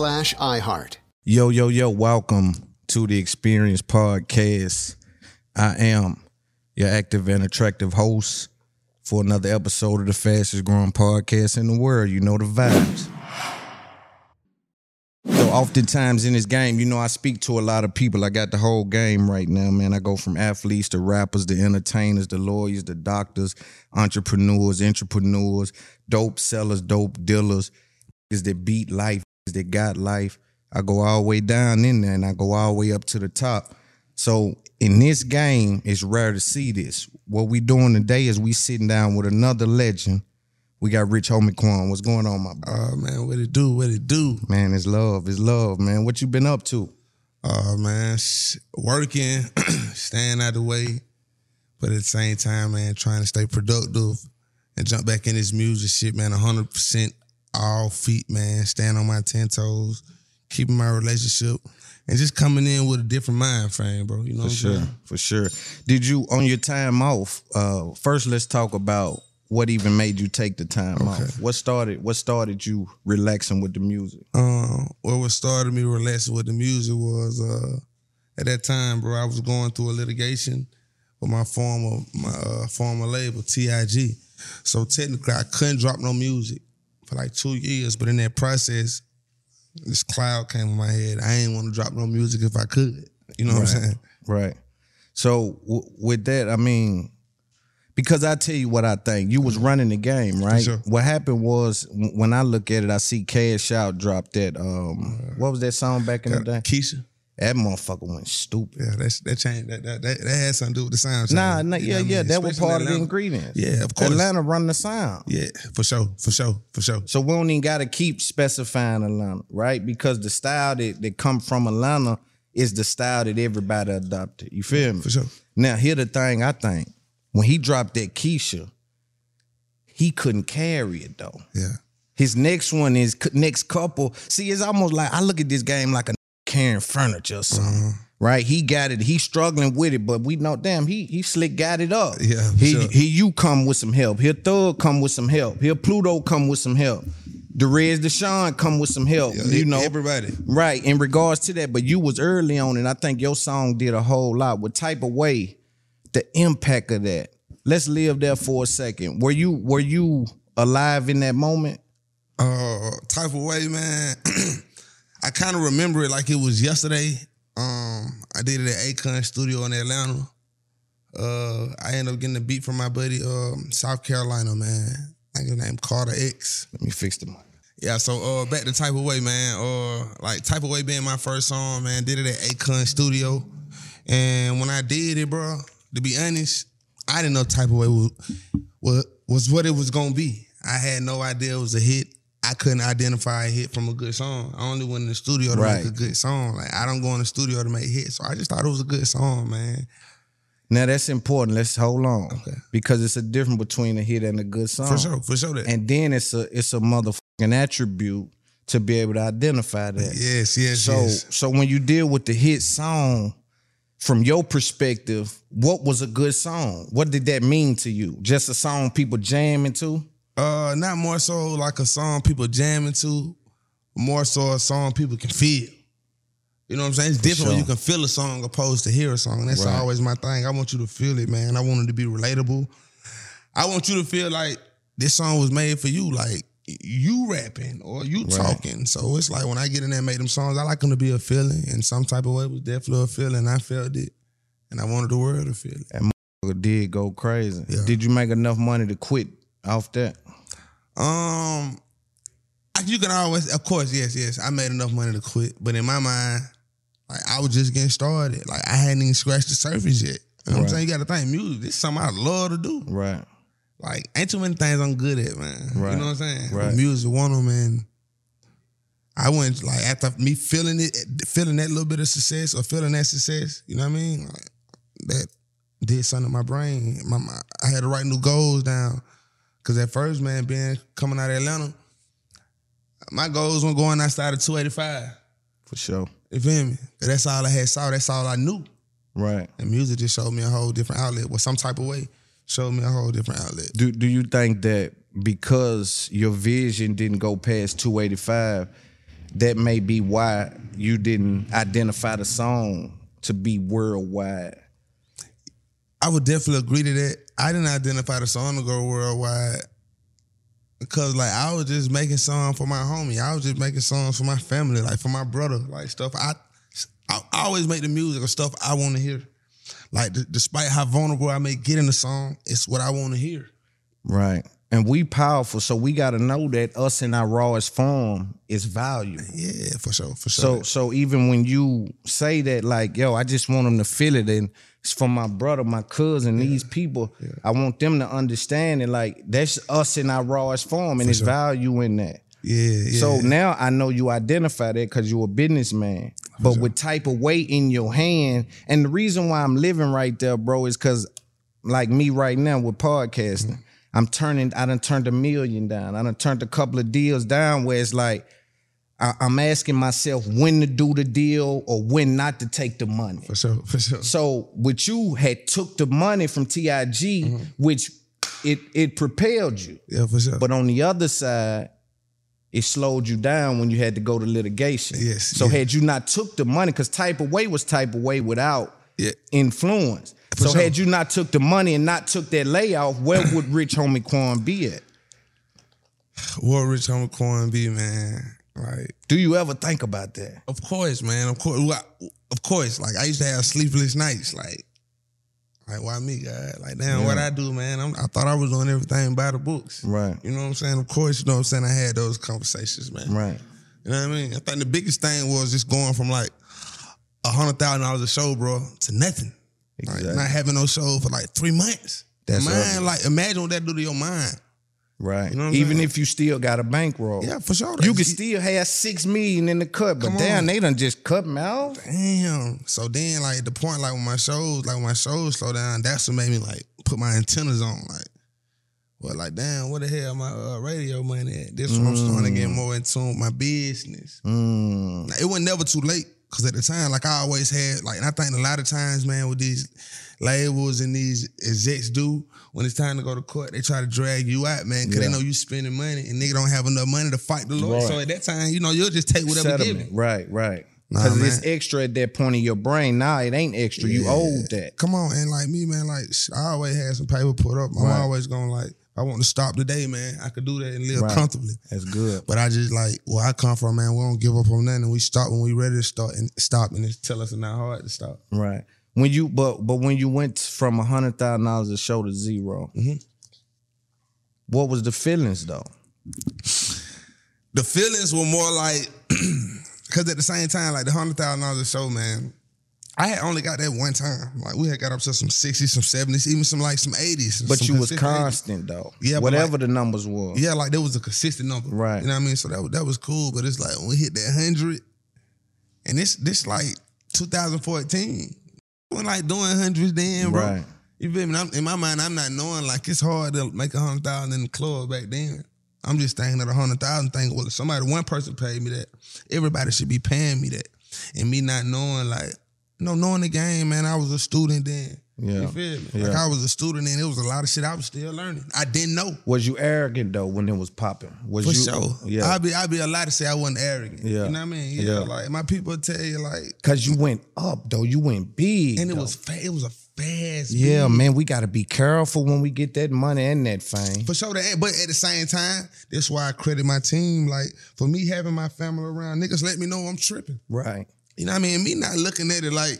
iHeart. Yo, yo, yo, welcome to the Experience Podcast. I am your active and attractive host for another episode of the fastest growing podcast in the world. You know the vibes. So oftentimes in this game, you know, I speak to a lot of people. I got the whole game right now, man. I go from athletes to rappers to entertainers to lawyers to doctors, entrepreneurs, entrepreneurs, dope sellers, dope dealers, is that beat life, that got life. I go all the way down in there and I go all the way up to the top. So in this game, it's rare to see this. What we doing today is we sitting down with another legend. We got Rich Homie Quan. What's going on, my bro? Oh man, what it do? What it do? Man, it's love. It's love, man. What you been up to? Oh man, working, staying out the way, but at the same time, man, trying to stay productive and jump back in this music shit, man. hundred percent all feet, man. Staying on my ten toes, keeping my relationship, and just coming in with a different mind frame, bro. You know, For what sure, saying? for sure. Did you on your time off? Uh, first, let's talk about what even made you take the time off. What started? What started you relaxing with the music? Uh, well, what started me relaxing with the music was uh, at that time, bro. I was going through a litigation with my former my uh, former label Tig. So technically, I couldn't drop no music for like two years. But in that process, this cloud came in my head. I ain't want to drop no music if I could. You know what I'm saying? Right. So w- with that, I mean, because I tell you what I think, you was running the game, right? sure. What happened was when I look at it, I see Cash Out drop that. Um, what was that song back in the day? Keisha. That motherfucker went stupid. Yeah, that's that changed. That that that, that had something to do with the sound. Nah, change, nah, you yeah, what I yeah. mean? That was part of the ingredients. Yeah, of course. Atlanta run the sound. Yeah, for sure, for sure, for sure. So we don't even gotta keep specifying Atlanta, right? Because the style that, that come from Atlanta is the style that everybody adopted. You feel me? For sure. Now, here the thing I think. When he dropped that Keisha, he couldn't carry it though. Yeah. His next one is next couple. See, it's almost like I look at this game like a carrying furniture or something. Uh-huh. Right? He got it. He's struggling with it, but we know, damn, he he slick got it up. Yeah, He sure. he you come with some help. Here Thug come with some help. Here Pluto come with some help. Derez De'Shon come with some help. Yeah, you know, everybody. Right, in regards to that, but you was early on, and I think your song did a whole lot. What type of way, the impact of that? Let's live there for a second. Were you were you alive in that moment? uh type of way, man. I kind of remember it like it was yesterday. Um, I did it at Akon Studio in Atlanta. Uh, I ended up getting a beat from my buddy, um, South Carolina, man. I think his name Carter X. Let me fix the mic. Yeah, so uh, back to Type of Way, man. Uh, like Type of Way being my first song, man. Did it at Akon Studio, and when I did it, bro, to be honest, I didn't know Type of Way was was, was what it was gonna be. I had no idea it was a hit. I couldn't identify a hit from a good song. I only went in the studio to Right. make a good song. Like I don't go in the studio to make hits, so I just thought it was a good song, man. Now that's important. Let's hold on because it's a difference between a hit and a good song. For sure, for sure that. And then it's a it's a motherfucking attribute to be able to identify that. yes, yes, So yes. so when you deal with the hit song, from your perspective, what was a good song? What did that mean to you? Just a song people jamming to? Uh, not more so like a song people jamming to, more so a song people can feel. You know what I'm saying? It's different when you can feel a song opposed to hear a song. That's Right. always my thing. I want you to feel it, man. I want it to be relatable. I want you to feel like this song was made for you, like you rapping or you Right. talking. So it's like when I get in there and make them songs, I like them to be a feeling. In some type of way, it was definitely a feeling. I felt it, and I wanted the world to feel it. That did go crazy. Yeah. Did you make enough money to quit off that? Um, you can always, of course, yes, yes. I made enough money to quit, but in my mind, like I was just getting started. Like I hadn't even scratched the surface yet. You know what I'm saying? You got to think, music. This is something I love to do. Right. Like ain't too many things I'm good at, man. Right. You know what I'm saying? Right. Music, one of them, and I went like after me feeling it, feeling that little bit of success or feeling that success. You know what I mean? Like, that did something to my brain. My, my I had to write new goals down because at first, man, being coming out of Atlanta, my goals weren't going outside of 285. For sure. You feel me? 'Cause That's all I had saw. That's all I knew. Right. And music just showed me a whole different outlet. Well, some type of way showed me a whole different outlet. Do do you think that because your vision didn't go past 285, that may be why you didn't identify the song to be worldwide? I would definitely agree to that. I didn't identify the song to go worldwide because, like, I was just making songs for my homie. I was just making songs for my family, like for my brother, like stuff. I, I, I always make the music or stuff I want to hear. Like, d- despite how vulnerable I may get in the song, it's what I want to hear. Right. And we powerful, so we got to know that us in our rawest form is value. Yeah, for sure, for sure. So so even when you say that, like, yo, I just want them to feel it, and it's for my brother, my cousin, these people. I want them to understand it. Like that's us in our rawest form, and it's value in that. yeah, yeah. So now I know you identify that because you're a businessman. But with type of weight in your hand, and the reason why I'm living right there, bro, is because like me right now with podcasting, mm-hmm. I'm turning. I done turned a million down. I done turned a couple of deals down where it's like I, I'm asking myself when to do the deal or when not to take the money. for sure, for sure. So what you had took the money from TIG, mm-hmm. which it it propelled you. Yeah, for sure. But on the other side, it slowed you down when you had to go to litigation. Yes, So had you not took the money, because type of way was type of way without Yeah. influence. For so sure. had you not took the money and not took that layoff, where would Rich Homie Quan be at? what Rich Homie Quan be, man? Like, Do you ever think about that? Of course, man. Of course. Of course. Like I used to have sleepless nights. Like, like why me, God? Like, damn, what I do, man? I'm, I thought I was doing everything by the books. Right. You know what I'm saying? Of course, you know what I'm saying. I had those conversations, man. Right. You know what I mean? I think the biggest thing was just going from like a hundred thousand dollars a show, bro, to nothing. Like, Exactly. not having no show for like three months. That's mind, ugly. like imagine what that do to your mind. Right. You know Even saying? if you still got a bankroll. Yeah, for sure. You can still have six million in the cut, but damn, they done just cut me off. Damn. So then, like at the point, like when my shows, like when my shows slow down, that's what made me like put my antennas on. Like, well, like damn, what the hell my uh, radio money at? This when I'm starting to get more in tune with my business. Mm. Now, it was never too late because at the time, like I always had, like and I think a lot of times, man, with these labels and these execs do when it's time to go to court, they try to drag you out, man, because Yeah. they know you spending money and nigga don't have enough money to fight the law. Right. So at that time, you know, you'll just take whatever given. Right, right. Nah, Because it's extra at that point in your brain. Now it ain't extra. You Yeah. owed that. Come on, and like me, man, like I always had some paper put up. I'm Right. always gonna like, I want to stop today, man. I could do that and live Right. comfortably. That's good. But I just like where I come from, man. We don't give up on nothing. And we stop when we ready to start and stop, and it's tell us it's not hard to stop. Right. When you but but when you went from a hundred thousand dollars a show to 0 Mhm. what was the feelings though? The feelings were more like, because at the same time, like the hundred thousand dollars a show, man. I had only got that one time. Like we had got up to some sixties, some seventies, even some like some eighties. But you was constant though. Yeah, Whatever like- the numbers was. Yeah, like there was a consistent number. Right. You know what I mean? So that was- that was cool. But it's like when we hit that hundred, and this this like 2014. When like doing hundreds then, bro. Right. You feel me? I'm, in my mind, I'm not knowing like it's hard to make a hundred thousand in the club back then. I'm just thinking that a hundred thousand thing. Well, if somebody, one person paid me that, everybody should be paying me that. And me not knowing like, no, knowing the game, man. I was a student then. Yeah. You feel me? Like I was a student and it was a lot of shit I was still learning. I didn't know. Was you arrogant though when it was popping? Was For you sure. Yeah. I'd be I'd be a lot to say I wasn't arrogant. Yeah. You know what I mean? Yeah. Yeah. Like my people tell you like Cause you went up though. You went big. and it though. was fa- it was a fast Yeah, beat. man, we gotta be careful when we get that money and that fame. For sure that but at the same time, that's why I credit my team. Like for me having my family around, niggas let me know I'm tripping. Right. You know what I mean? Me not looking at it like,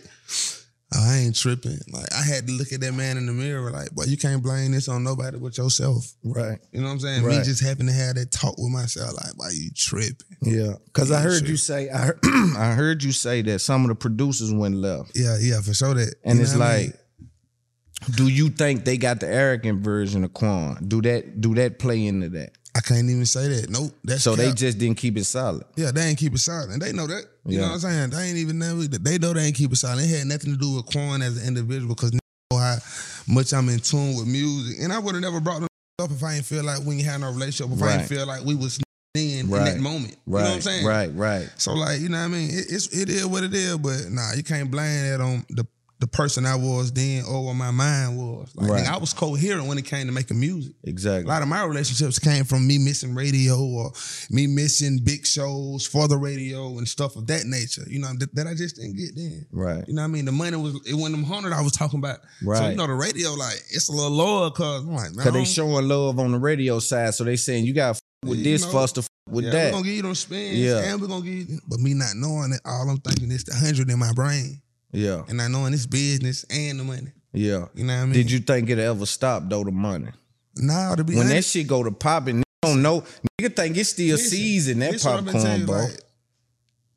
oh, I ain't tripping. Like I had to look at that man in the mirror, like, boy, you can't blame this on nobody but yourself. Right. You know what I'm saying? Me just having to have that talk with myself, like, why you tripping? Yeah. Cause I heard sure. you say I heard, I heard you say that some of the producers went left. Yeah, yeah, for sure that. And it's know what I like, mean? do you think they got the arrogant version of Quan? Do that do that play into that? I can't even say that. Nope. That's So they just didn't keep it solid. Yeah, they ain't keep it solid. And they know that. You Yeah. know what I'm saying? They ain't even know they know they ain't keep it silent. It had nothing to do with Quan as an individual because know how much I'm in tune with music. And I would have never brought them up if I didn't feel like we ain't had no relationship, if I didn't feel like we was in, in Right. that moment. You know what I'm saying? Right, right. So like, you know what I mean? It, it's it is what it is, but nah, you can't blame that on the the person I was then or what my mind was. Like Right. I was coherent when it came to making music. Exactly. A lot of my relationships came from me missing radio or me missing big shows for the radio and stuff of that nature. You know, that, that I just didn't get then. Right. You know what I mean? The money was it wasn't them hundred I was talking about. Right. So you know the radio, like, it's a little lower cause I'm like. Cause they showing love on the radio side, so they saying you gotta with You this know, for us to f- with yeah, that. We're gonna give you them spins. Yeah. And we're gonna give you but me not knowing it, all I'm thinking is the hundred in my brain. Yeah, And not knowing this business and the money. yeah. You know what I mean? Did you think it ever stop though the money? Nah, to be When that shit go to popping, don't know. Nigga think it's still Listen, season that this what I've been telling popcorn, you, bro. like,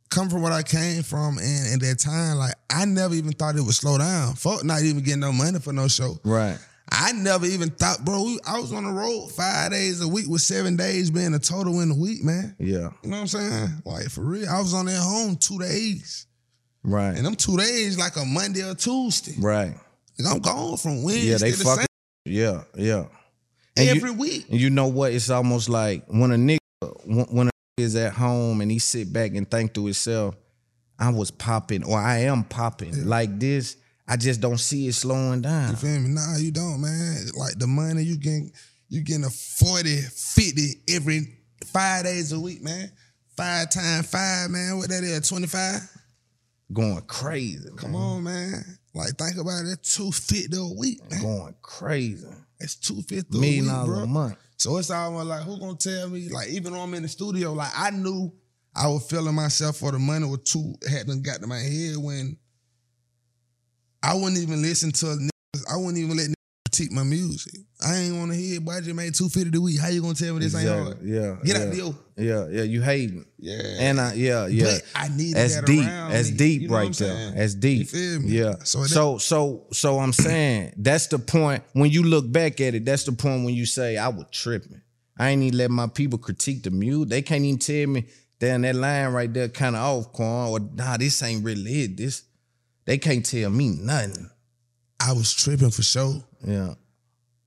come from what I came from, and at that time, like I never even thought it would slow down. Fuck, not even getting no money for no show. right. I never even thought, bro. we- I was on the road five days a week with seven days being a total in a week, man. Yeah. You know what I'm saying? Like for real, I was on there home two days, Right. and them two days like a Monday or Tuesday. right. Like, I'm gone from Wednesday Yeah, they to fucking. Sunday Yeah, yeah. And every you, week. and you know what? It's almost like when a nigga when a nigga is at home and he sit back and think to himself, I was popping or I am popping like this. I just don't see it slowing down. You feel me? Nah, you don't, man. Like the money you getting, you getting a 40, 50 every five days a week, man. Five times five, man. What that is, 25? Going crazy. Come man. on, man. Like think about it, 250 a week, man. Going crazy. It's 250 a week, bro. a month. So it's almost like, who gonna tell me? Like, even when I'm in the studio, like I knew I was feeling myself for the money was too hadn't got to my head when I wouldn't even listen to niggas. I wouldn't even let niggas critique my music. I ain't want to hear. Boy, I just made two fifty a week. How you gonna tell me this ain't hard? Yeah. Get yeah. out the yo. Yeah, yeah. You hating. Yeah. And I yeah, yeah. But I need That's that deep. That's me. deep You know right there. That's deep. You feel me? Yeah. So So so so I'm saying that's the point when you look back at it, that's the point when you say I was tripping. I ain't even let my people critique the mute. They can't even tell me down that line right there kind of off, Quan, or nah, this ain't really it. This they can't tell me nothing. I was tripping for sure. Yeah.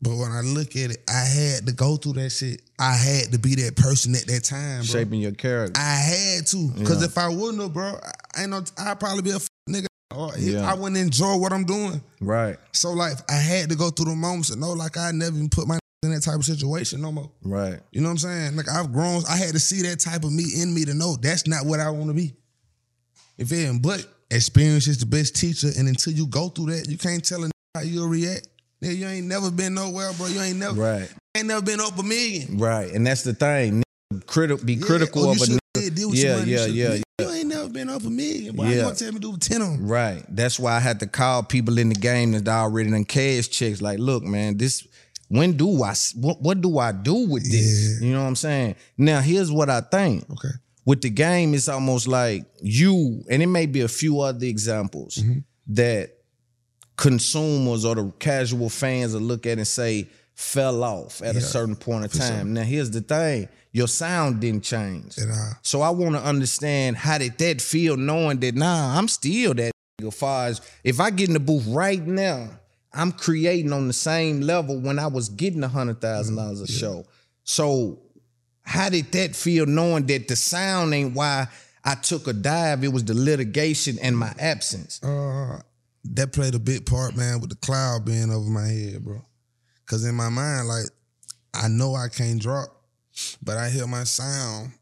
But when I look at it, I had to go through that shit. I had to be that person at that time, bro. Shaping your character. I had to, cause Yeah. if I wouldn't have, bro, I ain't no. I'd probably be a f- nigga. Or Yeah. I wouldn't enjoy what I'm doing. Right. So like, I had to go through the moments and know, like, I never even put my in that type of situation no more. Right. You know what I'm saying? Like I've grown. I had to see that type of me in me to know that's not what I want to be. You feel me? But experience is the best teacher, and until you go through that, you can't tell a how you'll react. Yeah, you ain't never been nowhere, bro. You ain't never, Right. ain't never been up a million. Right. And that's the thing. Criti- be Yeah, critical oh, of a nigga. yeah, Yeah, yeah, yeah, You ain't never been up a million. Boy, Yeah. you gonna tell me to do ten of them? Right. That's why I had to call people in the game that already done cash checks. Like, look, man, this. When do I? What, what do I do with this? You know what I'm saying? Now, here's what I think. Okay. With the game, it's almost like you, and it may be a few other examples Mm-hmm. that consumers or the casual fans will look at and say fell off at a certain point of for sure. time. Now, here's the thing: your sound didn't change. And, uh, So I want to understand how did that feel knowing that nah, I'm still that nigga far as if I get in the booth right now, I'm creating on the same level when I was getting a hundred thousand dollars a show. So how did that feel knowing that the sound ain't why I took a dive? It was the litigation and my absence. Uh, that played a big part, man, with the cloud being over my head, bro. Cause in my mind, like, I know I can't drop, but I hear my sound,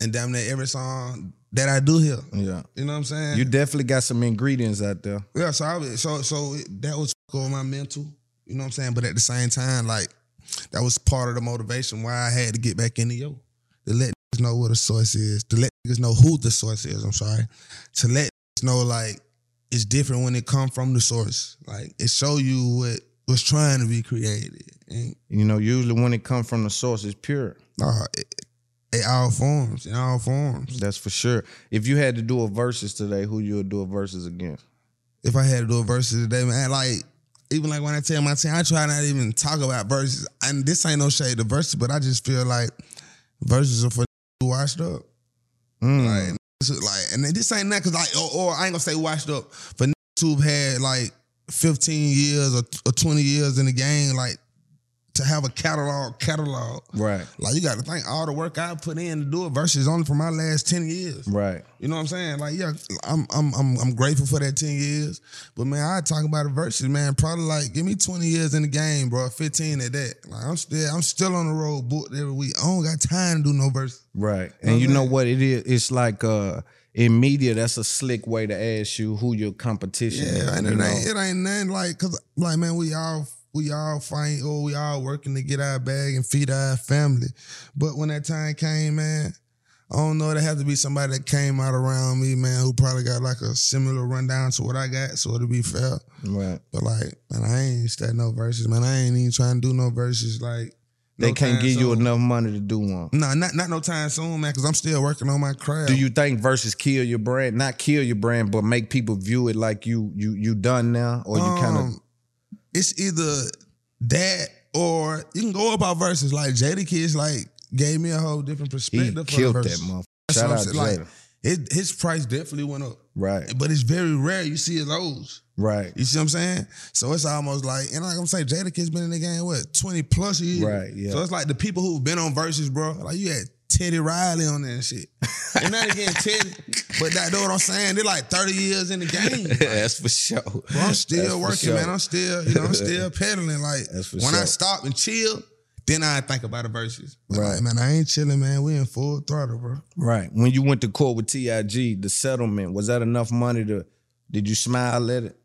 and damn near every song that I do hear. Yeah. You know what I'm saying? You definitely got some ingredients out there. Yeah, so I, was- so so that was on my mental. You know what I'm saying? But at the same time, like that was part of the motivation why I had to get back into yo. To let niggas know what the source is. To let niggas know who the source is. I'm sorry. To let niggas know like it's different when it come from the source. Like it show you what was trying to be created. And You know, usually when it come from the source, it's pure. uh, it, it all forms, in all forms. That's for sure. If you had to do a versus today, who you would do a versus against? if I had to do a versus today, man, like even like when I tell my team, I try not even talk about verses. And this ain't no shade to verses, but I just feel like verses are for washed up. Mm. Like, like, and this ain't that because like, or, or I ain't gonna say washed up, but who've had like 15 years or, or 20 years in the game, like to have a catalog, catalog. Right. Like you got to think all the work I put in to do it versus only for my last 10 years. Right. You know what I'm saying? Like, yeah, I'm I'm I'm I'm grateful for that 10 years. But man, I talk about it versus, man, probably like give me 20 years in the game, bro. 15 at that. Like I'm still I'm still on the road booked every week. I don't got time to do no verse. Right. know And you know what it is? It's like uh in media, that's a slick way to ask you who your competition is. Yeah, and you it know? ain't it ain't nothing like cause like man, we all we all fight or we all working to get our bag and feed our family. But when that time came, man, I don't know. There had to be somebody that came out around me, man, who probably got like a similar rundown to what I got, so it'll be fair. Right. But like, man, I ain't starting no verses, man. I ain't even trying to do no verses. Like, They no can't give you enough money to do one. No, not not no time soon, man. Because I'm still working on my craft. Do you think versus kill your brand? Not kill your brand, but make people view it like you you you done now, or you kind of Um, It's either that or you can go about verses. Like Jadakiss, like gave me a whole different perspective. for the killed that motherfucker. That's Shout what out I'm saying. Jada. Like, his, his price definitely went up, right, but it's very rare you see those. right, You see what I'm saying? So it's almost like, and like I'm saying, Jadakiss been in the game what 20 plus years. Right, yeah. So it's like the people who've been on verses, bro. Like you had Teddy Riley on and shit. and not again Teddy, but that know what I'm saying? They're like 30 years in the game. That's for sure. Bro, I'm still That's working, sure. man. I'm still, you know, I'm still pedaling. Like when I stop and chill, then I think about the verses. But Right. like, man, I ain't chilling, man. We in full throttle, bro. Right. When you went to court with Tig, the settlement was that enough money to? Did you smile at it,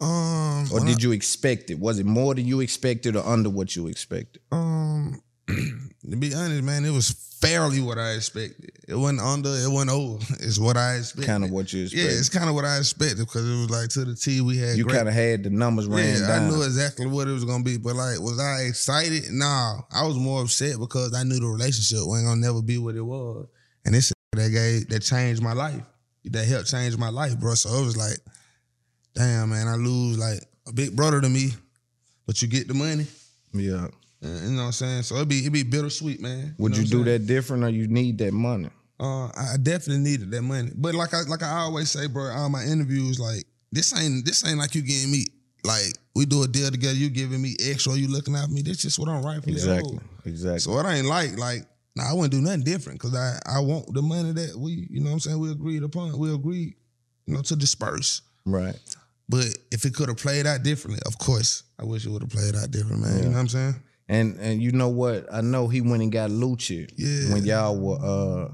Um, or did you expect it? Was it more than you expected, or under what you expected? Um, to be honest, man, it was fairly what I expected. It wasn't under, it wasn't over. It's what I expected. Kind of what you Yeah, it's kind of what I expected because it was like to the T. We had you kind of had the numbers ran yeah, down. I knew exactly what it was gonna be, but like, was I excited? Nah, I was more upset because I knew the relationship wasn't gonna never be what it was, and it's that gave that changed my life. That helped change my life, bro. So it was like, damn, man, I lose like a big brother to me, but you get the money. Yeah. You know what I'm saying? So it'd be it be bittersweet, man. Would know you do saying? that different or you need that money? Uh, I definitely needed that money, but like I like I always say, bro, all my interviews, like this ain't this ain't like you getting me. Like we do a deal together, you giving me extra, you looking out for me. That's just what I'm rightfully Exactly. Exactly. So it ain't like like nah, I wouldn't do nothing different because I I want the money that we you know what I'm saying we agreed upon. We agreed you know to disperse. right. But if it could have played out differently, of course, I wish it would have played out different, man. You know what I'm saying? And and you know what? I know he went and got Lucci Yeah. when y'all were uh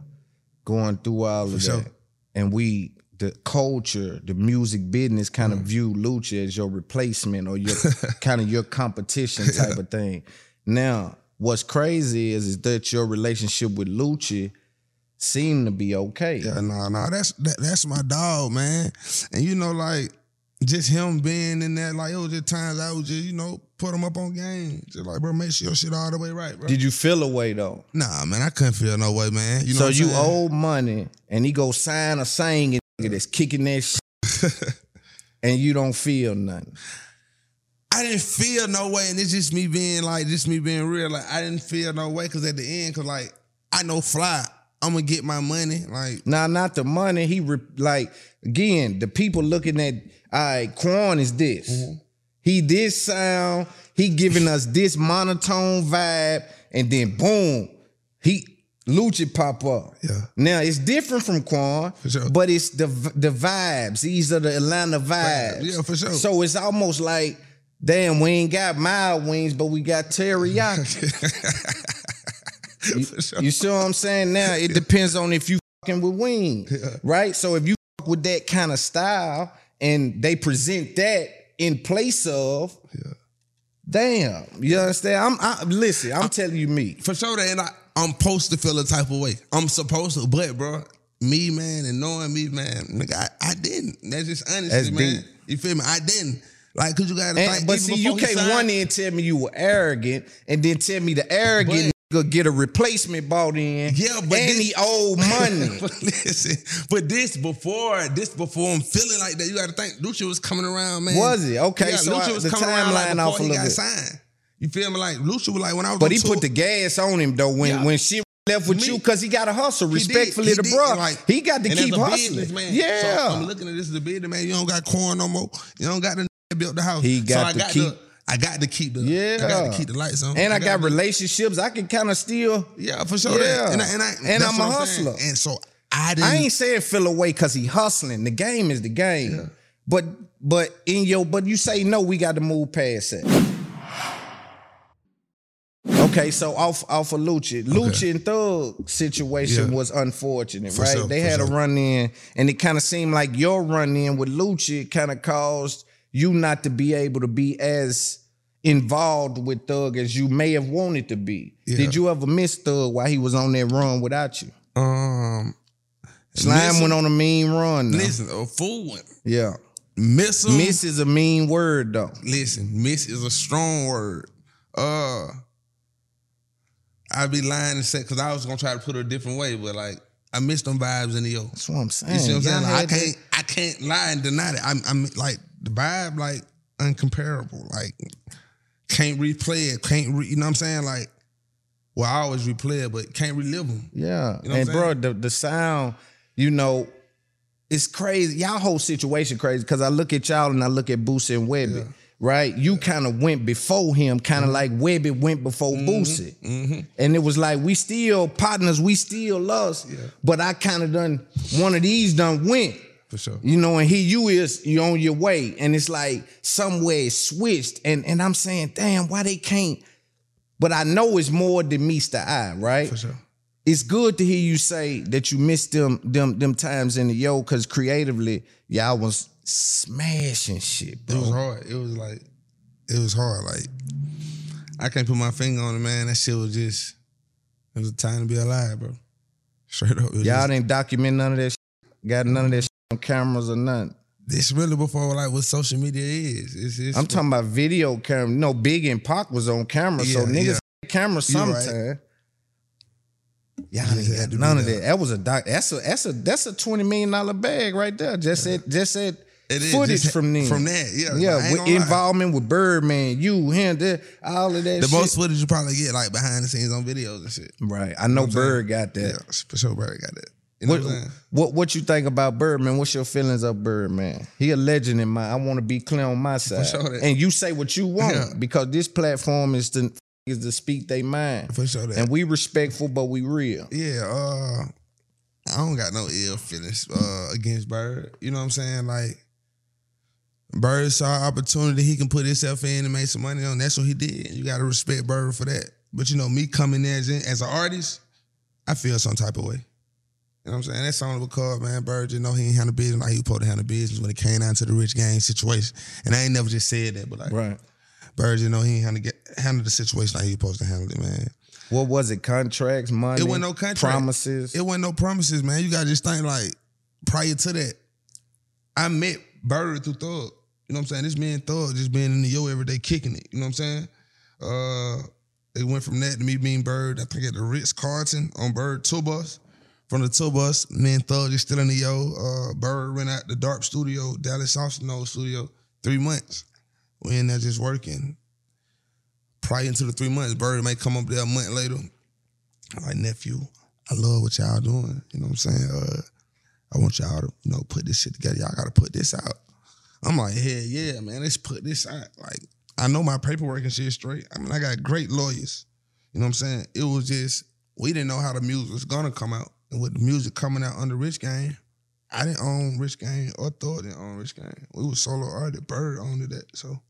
going through all of For that. And we the culture, the music business kind Mm. of view Lucci as your replacement or your kind of your competition type of thing. Now, what's crazy is is that your relationship with Lucci seemed to be okay. Yeah, no, no, that's that, that's my dog, man. And you know, like just him being in there, like it was just times I was just, you know, put them up on game. Just like, bro, make sure your shit all the way right, bro. Did you feel a way though? nah, man, I couldn't feel no way, man. You know so you saying? owe money and he go sign a saying nigga that's kicking that shit and you don't feel nothing. I didn't feel no way, and it's just me being like, just me being real. Like I didn't feel no way because at the end, cause like I know fly, I'm gonna get my money. Like Now, not the money. He re- like again, the people looking at all right, Quan is this. Mm-hmm. He this sound. He giving us this monotone vibe, and then boom, he Lucci pop up. Yeah. Now it's different from Quan, sure. but it's the the vibes. These are the Atlanta vibes. Yeah, for sure. So it's almost like, damn, we ain't got mild wings, but we got teriyaki. You, sure. you see what I'm saying? Now it depends on if you fucking with wings, right? So if you fuck with that kind of style and they present that in place of, damn, you understand? I'm I, listen. I'm telling you, me. for sure and I, I'm supposed to feel a type of way. I'm supposed to, but bro, me man, and knowing me man, nigga, I, I didn't. That's just honesty, That's man. deep. You feel me? I didn't. Like, cause you gotta And- but see, you can't one end tell me you were arrogant and then tell me the arrogant get a replacement bought in. Yeah, but and this- he owed money. but listen, but this before this before I'm feeling like that, you got to think Lucci was coming around, man. Was he? Okay, yeah, so Lucci I- was the coming around like before off a he little got bit. signed. You feel me? Like Lucci was like when I was, But he tour, put the gas on him though when Yeah. when shit left with Me. you because he got to hustle. He did, Respectfully he to bro, like- he got to keep hustling. businessman, Yeah, So I'm looking at this as a businessman. You don't got corn no more. You don't got the built the house. He got so I to got keep- The, I got to keep the. Yeah. I got to keep the lights on. and I, got to- relationships. I can kind of still. Yeah, for sure. Yeah. that. And, I, and, I, and I'm a what saying. hustler. And so I didn't. I ain't saying feel away because he hustling. The game is the game. But but in your but you say no, we got to move past that. Okay, so off off of Lucci. Lucci and Thug situation Yeah. was unfortunate, For right? sure, they had a run in, and it kind of seemed like your run in with Lucci kind of caused you not to be able to be as involved with Thug as you may have wanted to be. Yeah. Did you ever miss Thug while he was on that run without you? Um, Slime Listen- went on a mean run. now. listen, a fool one. Yeah. Miss him. Miss is a mean word though. Listen, miss is a strong word. Uh, I'd be lying and say because I was gonna try to put it a different way, but like I missed them vibes in the yo. That's what I'm saying. You see what I'm saying? Like, I can't, I can't lie and deny it. I'm, I'm like the vibe, like uncomparable. Like can't replay it. Can't, re, you know what I'm saying? Like, well, I always replay it, but can't relive them. Yeah. You know and bro, the, the sound, you know, it's crazy. Y'all whole situation crazy because I look at y'all and I look at Boosie and Webbie. Right, you kind of went before him, kind of mm-hmm. like Webbie went before mm-hmm. Boosie, mm-hmm. and it was like we still partners, we still lost, but I kind of done one of these done went, For sure. You know, and here you is, you on your way. And it's like somewhere it switched. And and I'm saying, damn, why they can't? But I know it's more than meets the eye, right? For sure. It's good to hear you say that you missed them them them times in the yo, cause creatively, y'all was smashing shit, bro. It was hard. It was like, it was hard. Like, I can't put my finger on it, man. That shit was just, It was a time to be alive, bro. Straight up. Y'all just- didn't document none of that. Shit. Got none of that cameras or nothing. This really before like what social media is. It's, it's I'm talking about video camera. No, Big and Pac was on camera, so niggas yeah. camera You right. sometime. Y'all ain't had got to be none of that. That was a doc. That's a that's a that's a twenty million dollar bag right there. Just it, just said It is, footage just from them. from that, yeah. Yeah. With lie. involvement with Birdman, you, him, that, all of that. the shit. most footage you probably get like behind the scenes on videos and shit. right. I know I'm saying? Bird got that. Yeah, for sure Bird got that. You know What, what, what what you think about Birdman? What's your feelings of Birdman? He a legend in my. I want to be clear on my side, sure and you say what you want Yeah. because this platform is to is to speak their mind, For sure that. and we respectful, but we real. Yeah, uh, I don't got no ill feelings uh, against Bird. You know what I'm saying? Like, Bird saw opportunity he can put himself in and make some money on. That's what he did. You got to respect Bird for that. But you know, me coming as, in, as an artist, I feel some type of way. You know what I'm saying? That's only because, man, Bird just know he ain't handle business like he was supposed to handle business when it came down to the rich gang situation. And I ain't never just said that, but like, Right. Bird just know he ain't handle, get, handle the situation like he was supposed to handle it, man. What was it? Contracts, money, It wasn't no contracts. promises. It wasn't no promises, man. You gotta just think like prior to that, I met Bird through Thug. You know what I'm saying? This man Thug just being in the yo every day kicking it. You know what I'm saying? Uh it went from that to me being Bird, I think at the Ritz Carlton on Bird tour bus. From the tour bus, me and Thug just still in the yo. Uh Bird went out the Darp studio, Dallas Austin studio, three months. We in there just working. Prior to the three months, Bird may come up there a month later. I'm like, nephew, I love what y'all doing. You know what I'm saying? Uh, I want y'all to, you know, put this shit together. Y'all gotta put this out. I'm like, hell yeah, man, let's put this out. Like, I know my paperwork and shit straight. I mean, I got great lawyers. You know what I'm saying? It was just, we didn't know how the music was gonna come out. And with the music coming out under Rich Gang, I didn't own Rich Gang or Thor didn't own Rich Gang. We was solo artist. Bird owned that. So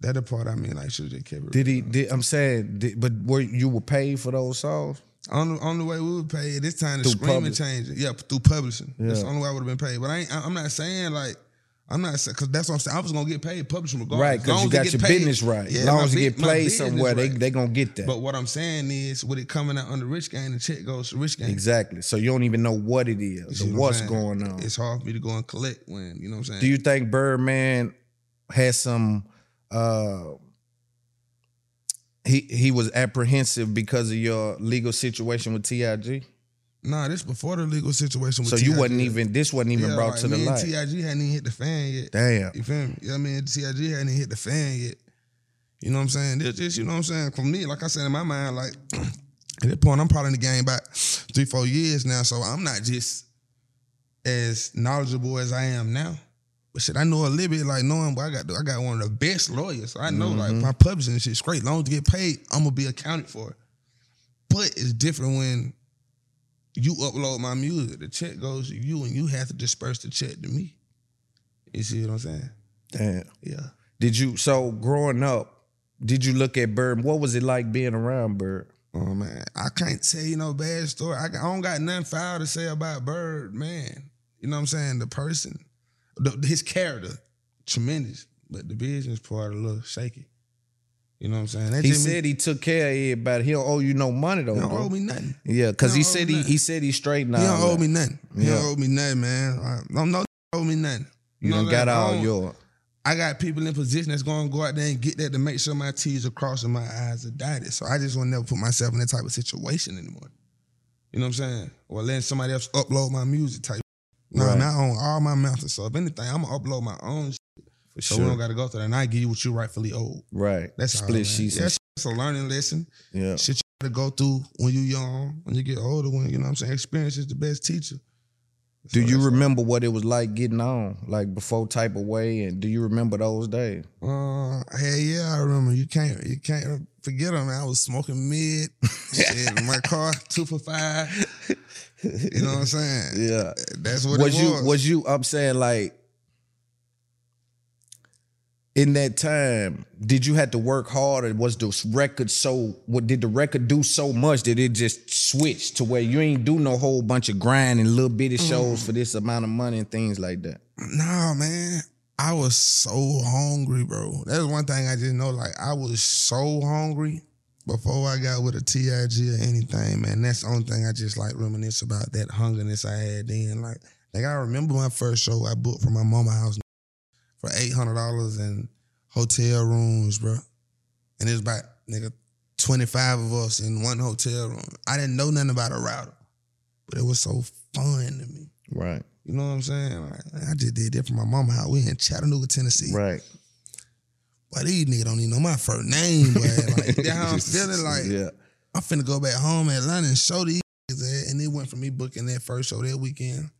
that the part I mean, like, should have just kept it Did he? Did, I'm saying, did, but were you were paid for those songs? On the, on the way we would pay this time the Through screaming publish- Yeah, through publishing. That's the only way I would have been paid. But I ain't, I- I'm not saying like I'm not saying because that's what I'm saying. I was gonna get paid publishing regardless. Right, because you got get your paid- business right. Yeah, as long as you get played somewhere, they right. they gonna get that. But what I'm saying is, with it coming out under Rich Gang, the check goes to Rich Gang. exactly. So you don't even know what it is, You is or what what's going on. It's hard for me to go and collect when you know what I'm saying. Do you think Birdman had some? uh He he was apprehensive because of your legal situation with Tig. Nah, this before the legal situation. With So you wasn't even this wasn't even Yeah, brought like, to the light. Tig hadn't even hit the fan yet. Damn. You feel me? You know what I mean? TIG hadn't even hit the fan yet. You know what I'm saying? This just, you know what I'm saying? For me, like I said in my mind, like at that point, I'm probably in the game about three, four years now. So I'm not just as knowledgeable as I am now. But shit, I know a little bit, like knowing but I got I got one of the best lawyers. So I know like Mm-hmm. my publishing shit's great. long as you get paid, I'm gonna be accounted for. But it's different when you upload my music. The check goes to you and you have to disperse the check to me. You see what I'm saying? Damn. Yeah. Did you so growing up? Did you look at Bird? What was it like being around Bird? Oh man, I can't tell you no bad story. I, I don't got nothing foul to say about Bird, man. You know what I'm saying? The person, the, his character, tremendous, but the business part a little shaky. You know what I'm saying? That He just said he took care of everybody. He don't owe you no money though. he don't bro. owe me nothing. Yeah, because He he said he he said he's straight now. He don't owe me nothing. He don't owe me nothing, man. I, don't no owe me nothing. You know done got? I all don't- your. I got people in position that's gonna go out there and get that to make sure my T's are crossed and my I's are dotted. So I just want to never put myself in that type of situation anymore. You know what I'm saying? Or letting somebody else upload my music type. No, Right. not on all my masters. So if anything, I'm gonna upload my own shit. For So sure. we don't gotta go through that. And I give you what you rightfully owe. Right. That's split man. sheets. And it's a learning lesson. Yeah. Shit you gotta go through when you young, when you get older, when you know what I'm saying, experience is the best teacher. Do you that's- remember what it was like getting on, like before type of way, and do you remember those days? Uh, hell yeah, I remember. You can't, you can't forget them. I was smoking mid, shit, in my car, two for five. You know what I'm saying? Yeah. That's what was it you was. was you I'm saying like in that time, did you have to work hard or was the record so what did the record do so much that it just switched to where you ain't do no whole bunch of grind and little bitty Mm. shows for this amount of money and things like that? Nah, man. I was so hungry, bro. That's one thing I just know. Like, I was so hungry. before I got with a TIG or anything, man, that's the only thing I just like reminisce about that hungerness I had then. Like, like I remember my first show I booked from my mama house for eight hundred dollars in hotel rooms, bro. And it was about nigga twenty five of us in one hotel room. I didn't know nothing about a router, but it was so fun to me. Right. You know what I'm saying? Like, I just did that for my mama house. We in Chattanooga, Tennessee. Right. But these niggas don't even know my first name, boy. Like that's how I'm feeling. Like yeah. I'm finna go back home in Atlanta and show these niggas that. And it went from me booking that first show that weekend.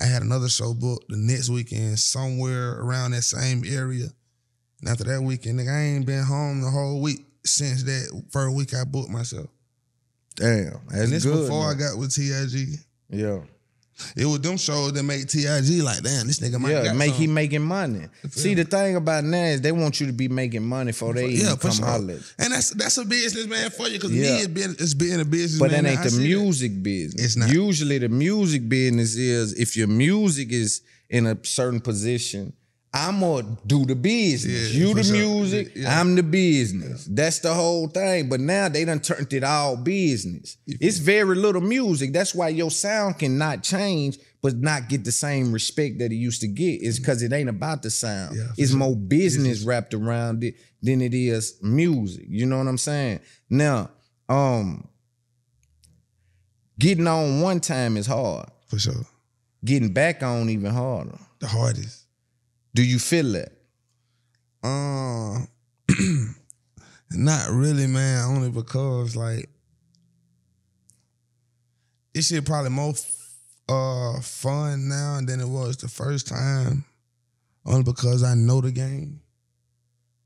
I had another show booked the next weekend somewhere around that same area. And after that weekend, nigga, I ain't been home the whole week since that first week I booked myself. Damn. That's and this good. before I got with TIG. Yeah. It was them shows that make TIG like, damn, this nigga might Yeah, make something. he making money. See, the thing about now is they want you to be making money for they Yeah, even for come sure. holler. And that's that's a business man for you because Yeah. me it's being it's being a business. But that man, ain't the see that. music business. It's not. Usually the music business is if your music is in a certain position, I'm gonna do the business. Yeah, you the music, Yeah. I'm the business. That's the whole thing. But now they done turned it all business. It's very little music. That's why your sound cannot change, but not get the same respect that it used to get. Is because it ain't about the sound. Yeah, it's sure. more business wrapped around it than it is music. You know what I'm saying? Now, um, getting on one time is hard. for sure. Getting back on even harder. The hardest. Do you feel that? Um, not really, man. Only because like this shit probably more f- uh fun now than it was the first time. Only because I know the game,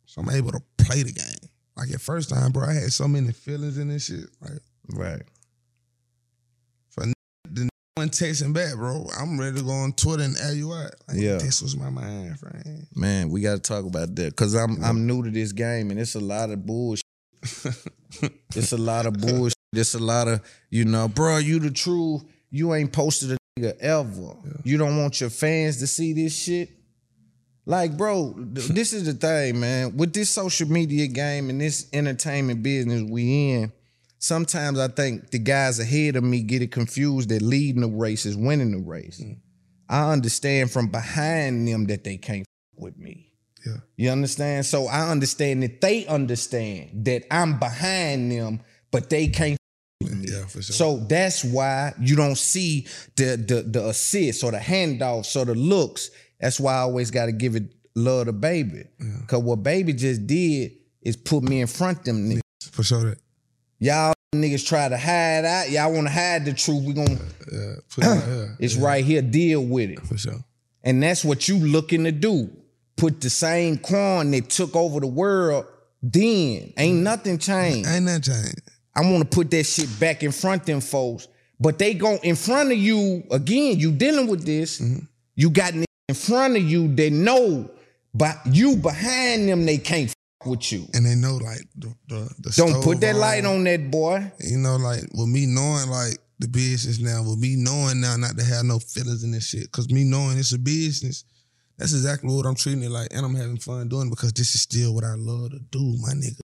so I'm able to play the game. Like at first time, bro, I had so many feelings in this shit. Like Right. One texting back, bro, I'm ready to go on Twitter and air you out. Like, Yeah. this was my mind, friend. Man, we gotta talk about that. Cause I'm I'm new to this game and it's a lot of bullshit. it's a lot of bullshit. It's a lot of, you know, bro, you the truth. You ain't posted a nigga ever. You don't want your fans to see this shit. Like, bro, th- this is the thing, man. With this social media game and this entertainment business we in, sometimes I think the guys ahead of me get it confused that leading the race is winning the race. Mm. I understand from behind them that they can't f- with me. Yeah. You understand? So I understand that they understand that I'm behind them, but they can't. Yeah, for sure. So that's why you don't see the the the assists or the handoffs or the looks. That's why I always got to give it love to baby. Cause what baby just did is put me in front of them niggas. for sure that. Y'all niggas try to hide out. Y'all want to hide the truth. We gonna. Yeah, put it right here. It's right here. Deal with it. for sure. And that's what you looking to do. Put the same Quan that took over the world then. Ain't nothing changed. Ain't nothing changed? I want to put that shit back in front of them folks. But they go in front of you, again, you dealing with this. Mm-hmm. You got in front of you They know, but you behind them, they can't with you. And they know like the the, the Don't put that light on that boy. You know, like with me knowing like the business now, with me knowing now not to have no feelings in this shit, cause me knowing it's a business, that's exactly what I'm treating it like, and I'm having fun doing it because this is still what I love to do, my nigga.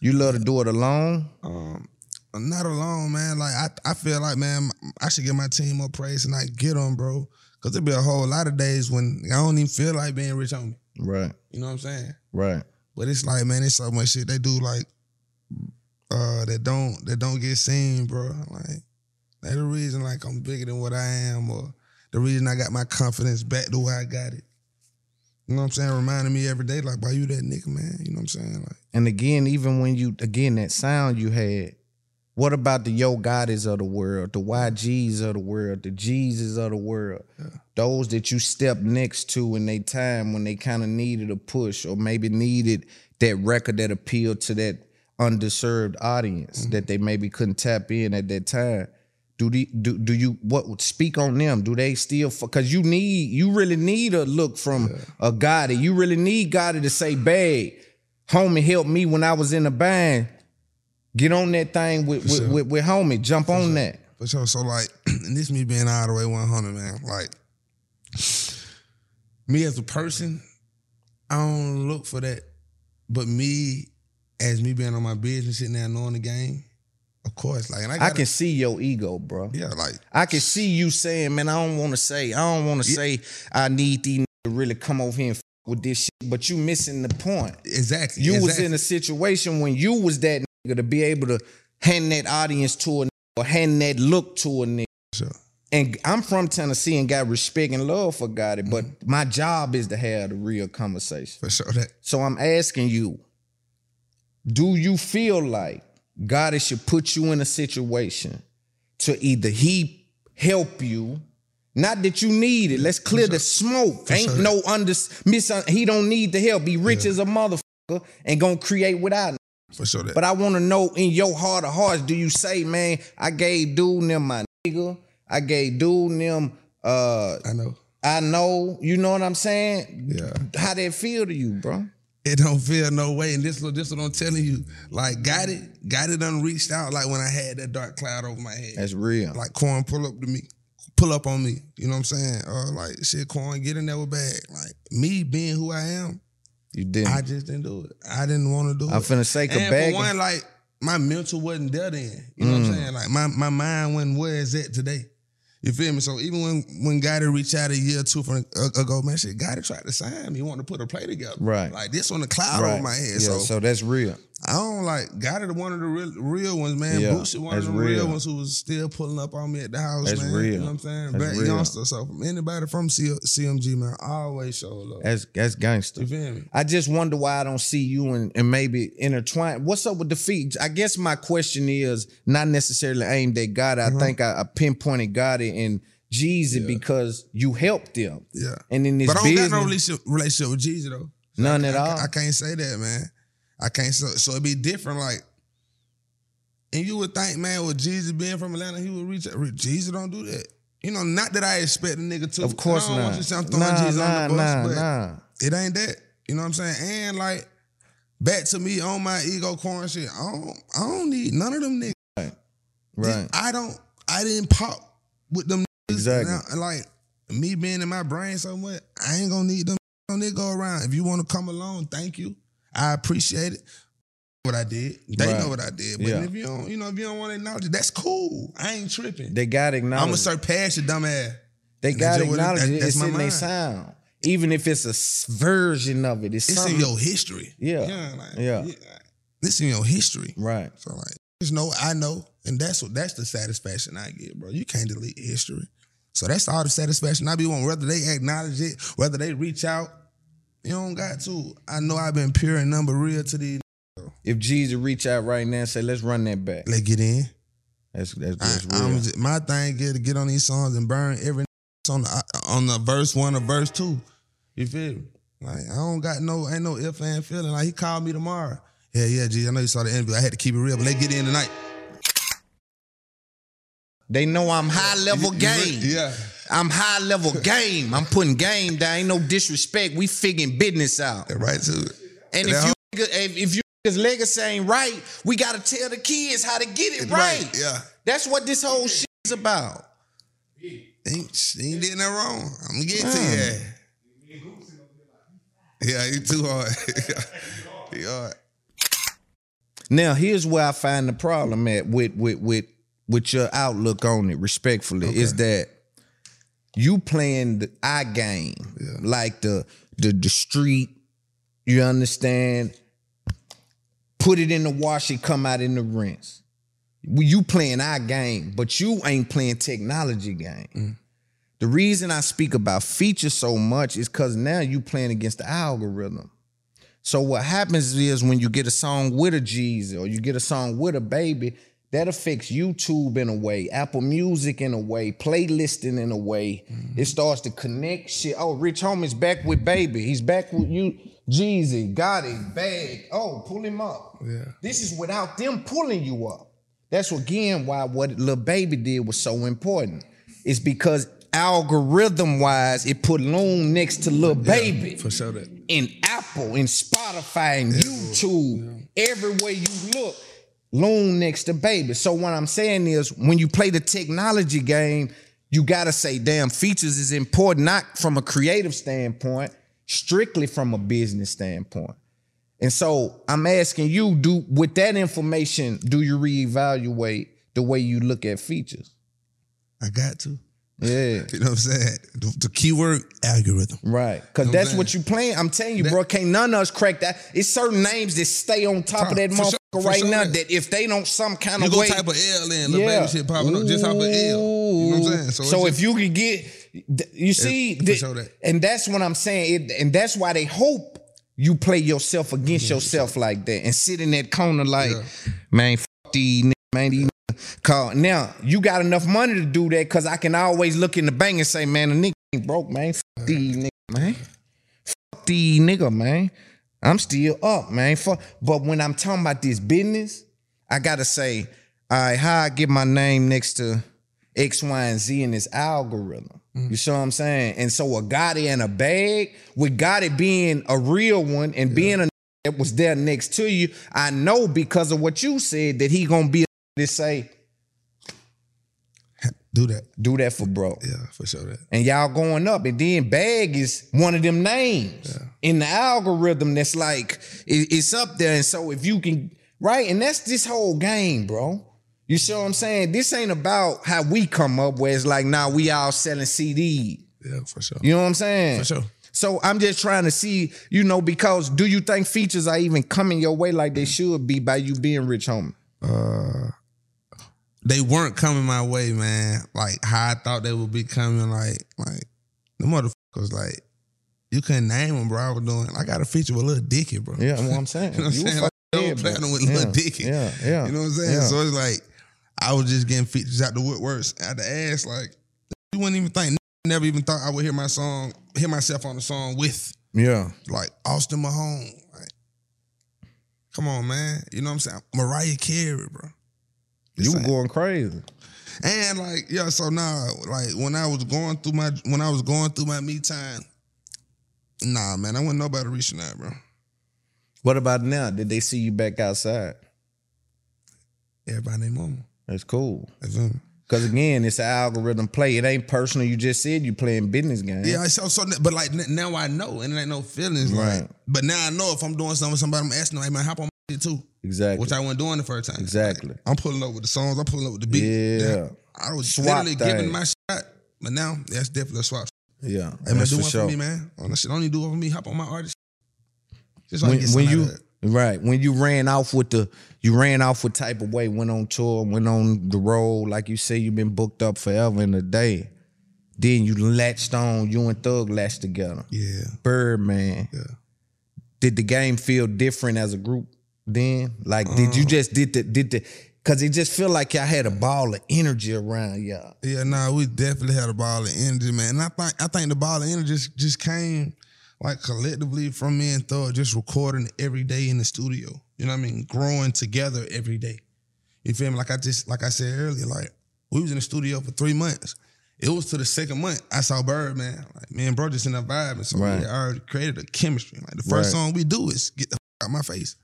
You love to do it alone. Um, I'm not alone, man. Like I, I feel like, man, I should give my team more praise and I get them, bro. Cause there'll be a whole lot of days when I don't even feel like being Rich Homie. Right, You know what I'm saying? right. But it's like, man, it's so much shit they do like uh that don't that don't get seen, bro. Like they the reason like I'm bigger than what I am or the reason I got my confidence back the way I got it. You know what I'm saying? Reminding me every day, like, why you that nigga, man? You know what I'm saying? Like, And again, even when you again that sound you had, what about the Yo Gottis of the world, the YGs of the world, the Jeezys of the world, those that you step next to in their time when they kind of needed a push or maybe needed that record that appealed to that underserved audience mm-hmm. that they maybe couldn't tap in at that time. Do the, do do you what speak on them? Do they still because you need you really need a look from a Gotti. You really need Gotti to say, "Babe, homie helped me when I was in the band. Get on that thing with with, sure. with, with homie. Jump on that. For sure. So like, and this me being all the way 100, man. Like, me as a person, I don't look for that. But me as me being on my business, sitting there knowing the game, of course, like, and I, I gotta, can see your ego, bro. yeah, like, I can see you saying, man, I don't want to say, I don't want to say I need these to really come over here and f- with this shit, but you missing the point. exactly. You was in a situation when you was that nigga to be able to hand that audience to a nigga or hand that look to a nigga. Sure. And I'm from Tennessee and got respect and love for Gotti, mm-hmm. but my job is to have the real conversation. for sure that. So I'm asking you, do you feel like Gotti should put you in a situation to either he help you, not that you need it. Let's clear the smoke. Ain't sure. no under mis. He don't need the help. He rich as a motherfucker and gonna create without. it. For sure that. But I want to know in your heart of hearts, do you say, man, I gave dude them my nigga, I gave dude them, uh, I know. I know, you know what I'm saying? Yeah. How that feel to you, bro? It don't feel no way. And this what this what I'm telling you. Like, Gotti, got it done reached out like when I had that dark cloud over my head. That's real. like Quan pull up to me, pull up on me. You know what I'm saying? Uh, like shit, Quan, get in there with bag. Like me being who I am, you didn't. I just didn't do it. I didn't want to do it. I'm finna say and bagging. for one, like my mental wasn't there then. You know what Mm. I'm saying? Like my my mind wasn't where it's at today. You feel me? So even when when Gotti reached out a year or two from ago, man, shit, Gotti tried to sign me. He wanted to put a play together. Right. Like this on the cloud Right. over my head. Yeah, so, so that's real. I don't like Gotti the one of the real, real ones, man. Yeah, Boosie one of the real. real. ones who was still pulling up on me at the house, That's man. real. You know what I'm saying? That's real. youngster. So from anybody from C- CMG, man, I always show love. That's that's gangster. You feel me? I just wonder why I don't see you and, and maybe intertwine. What's up with the feet? I guess my question is not necessarily aimed at Gotti. Mm-hmm. I think I, I pinpointed Gotti and Jeezy because you helped them. Yeah. And in this But I don't business, got no relationship, relationship with Jeezy though. None I, at I- all? I, can't say that, man. I can't. So, so it'd be different, like. And you would think, man, with Jeezy being from Atlanta, he would reach out. Jeezy don't do that. You know, not that I expect a nigga to. of course I don't not. Want you to throwing nah, Jeezy nah, on the bus, nah, but nah. it ain't that. You know what I'm saying? And like, back to me on my ego Quan shit. I don't, I don't need none of them niggas. Right. right. I don't. I didn't pop with them. Niggas. Exactly. And I- like me being in my brain so much, I ain't gonna need them. On they go around. If you want to come along, thank you. I appreciate it. What I did, they Right. know what I did. But Yeah. if you don't, you know, if you don't want to acknowledge it, that's cool. I ain't tripping. They got to acknowledge. I'm gonna surpass your dumb ass. They got to that's it- acknowledge that- it. that's It's my in their sound. Even if it's a version of it, it's, It's in your history. Yeah. Yeah. Like, Yeah. It's in your history. Right. So like, just know I know, and that's what that's the satisfaction I get, bro. You can't delete history. So that's all the satisfaction I be wanting. Whether they acknowledge it, whether they reach out, you don't got to. I know I've been pure and number real to these. If Jeezy reach out right now and say, let's run that back. Let's get in. That's that's, I, that's I'm real. just- my thing get to get on these songs and burn every on the on the verse one or verse two. You feel me? Like I don't got no ain't no if and feeling. Like he called me tomorrow. Yeah, yeah, G. I know you saw the interview. I had to keep it real, but let's get in tonight. They know I'm high level game. yeah. I'm high level game. I'm putting game down. Ain't no disrespect. We figuring business out. Right to it. And if you if, if you his legacy ain't right, we gotta tell the kids how to get it right. Yeah. That's what this whole shit is about. Ain't, ain't did nothing wrong. I'm gonna get to you. Yeah, you too hard. he hard. Now here's where I find the problem at with with with with your outlook on it, respectfully, is that you playing the I game, like the the the street. You understand? Put it in the wash, it come out in the rinse. You playing our game, but you ain't playing technology game. Mm. The reason I speak about features so much is because now you playing against the algorithm. So what happens is when you get a song with a Jeezy or you get a song with a baby, that affects YouTube in a way, Apple Music in a way, playlisting in a way. Mm-hmm. It starts to connect shit. Oh, Rich Homie's back with baby. He's back with you, Jeezy. Gotti, bag. Oh, pull him up. Yeah. This is without them pulling you up. That's again why what Lil Baby did was so important. It's because algorithm wise, it put Loon next to Lil Baby For sure that. in Apple, in Spotify, in YouTube, everywhere you look, Loon next to baby. So what I'm saying is when you play the technology game, you gotta say, damn, features is important, not from a creative standpoint, strictly from a business standpoint. And so I'm asking you, do with that information, do you reevaluate the way you look at features? I got to. Yeah. You know what I'm saying? The, the keyword algorithm. Right. Cause know that's what you playing. I'm telling you, That- bro, can't none of us crack that. It's certain names that stay on top, of that For sure, motherfucker right sure. now that if they don't some kind You of go way. type of L in, little baby shit popping up just off of L. You know what I'm saying? So, it's if just- you could get, you see, the- sure that. and that's what I'm saying, it, and that's why they hope you play yourself against mm-hmm. yourself like that and sit in that corner like, man, fuck these man, these niggas. Call. Now you got enough money to do that because I can always look in the bank and say, man, the nigga ain't broke, man. Fuck these niggas, man. Fuck these nigga, man. I'm still up, man. Fuck. But when I'm talking about this business, I gotta say, all right, how I get my name next to X, Y, and Z in this algorithm. Mm. You see what I'm saying? And so a Gotti and a bag, with Gotti being a real one and being a that was there next to you, I know because of what you said that he gonna be to say, do that. do that for bro. Yeah, for sure that. And y'all going up. And then Bag is one of them names in the algorithm that's like, it- it's up there. And so if you can, right? And that's this whole game, bro. You see what I'm saying? This ain't about how we come up where it's like, now we all selling CD. Yeah, for sure. You know what I'm saying? For sure. So I'm just trying to see, you know, because do you think features are even coming your way like they should be by you being rich homie? Uh, they weren't coming my way, man. Like how I thought they would be coming. Like, like the motherfuckers, like you couldn't name them, bro. I was doing. I got a feature with Lil Dicky, bro. Yeah, I'm saying. you know what I'm saying? Like, platinum with Yeah, Lil Dicky. yeah, yeah, You know what I'm saying? yeah. So it's like I was just getting features out the woodworks out the ass. Like you wouldn't even think. Never even thought I would hear my song, hear myself on the song with Yeah. like Austin Mahone. Like, come on, man. You know what I'm saying? Mariah Carey, bro. You were going crazy. And like, yeah, so now, like when I was going through my when I was going through my me time, nah, man, I wasn't nobody reaching out, bro. What about now? Did they see you back outside? Everybody named mama. That's cool. Because again, it's an algorithm play. It ain't personal. You just said you playing business game. Yeah, so so, but like now I know, and it ain't no feelings, Right. like. But now I know if I'm doing something with somebody, I'm asking, like, man, hop on my shit too, Exactly. which I wasn't doing the first time. Exactly. I'm pulling up with the songs. I'm pulling up with the beat. Yeah. I was Swap literally thing. giving my shot, but now that's definitely a swap. Yeah. Hey man, do for one sure. for me, man. On that shit, don't even do it for me. Hop on my artist. Just I When, when you out of it. right when you ran off with the you ran off with type of way went on tour went on the road like you say you've been booked up forever in a day then you latched on you and Thug latched together Yeah. Birdman Yeah. did the game feel different as a group then like did you mm. just did the did the because it just feel like y'all had a ball of energy around y'all Yeah, nah, we definitely had a ball of energy, man. And I think I think the ball of energy just, just came like collectively from me and Thug just recording every day in the studio. You know what I mean? Growing together every day. You feel me? Like I just like I said earlier, like we was in the studio for three months. It was to the second month I saw Bird, man. Like me and bro just in that vibe. And so Right. we already created a chemistry. Like the first Right. song we do is get the f- out my face.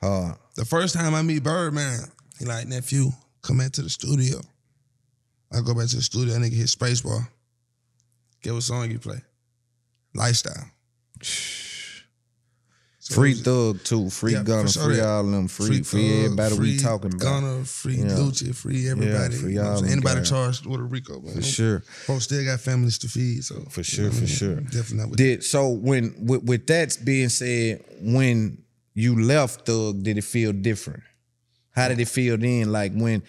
Hard The first time I meet Birdman, he like, nephew, come back to the studio. I go back to the studio, nigga hit spacebar. Get what song you play? Lifestyle. So free Thug too free Yeah, Gunna sure free all them free free, Thug, everybody we talking about Gunna, free Yeah. Free everybody. Yeah, free you know what I'm all saying? Anybody charged with a RICO, man. for sure Folks still got families to feed, so For you sure, know what I for sure. Definitely not with Did so when with, with that being said, when you left Thug, did it feel different? How did it feel then? Like when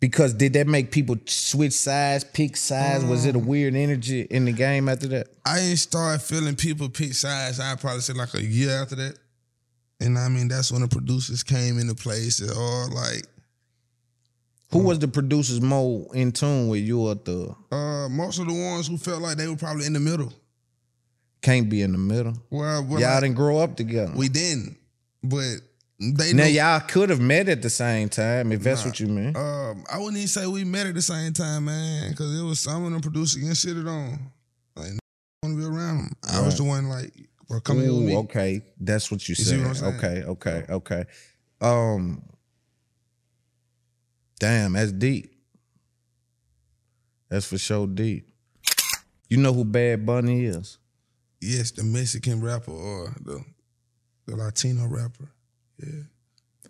because did that make people switch sides, pick sides? Was Um, it a weird energy in the game after that? I ain't start feeling people pick sides. I probably said like a year after that. And I mean, that's when the producers came into place and all like Who was the producers more in tune with you or Thug? uh most of the ones who felt like they were probably in the middle. Can't be in the middle. Well, well y'all like, didn't grow up together. we didn't. But they now know, y'all could have met at the same time if that's what you mean. um, I wouldn't even say we met at the same time, man, because it was some of them producers getting shitted on. Like, want to be around them. I was the one like, bro, come here with me. Okay, that's what you, You said. what Okay, okay, okay. Um, damn, that's deep. That's for sure deep. You know who Bad Bunny is? Yes, the Mexican rapper or the the Latino rapper. Yeah.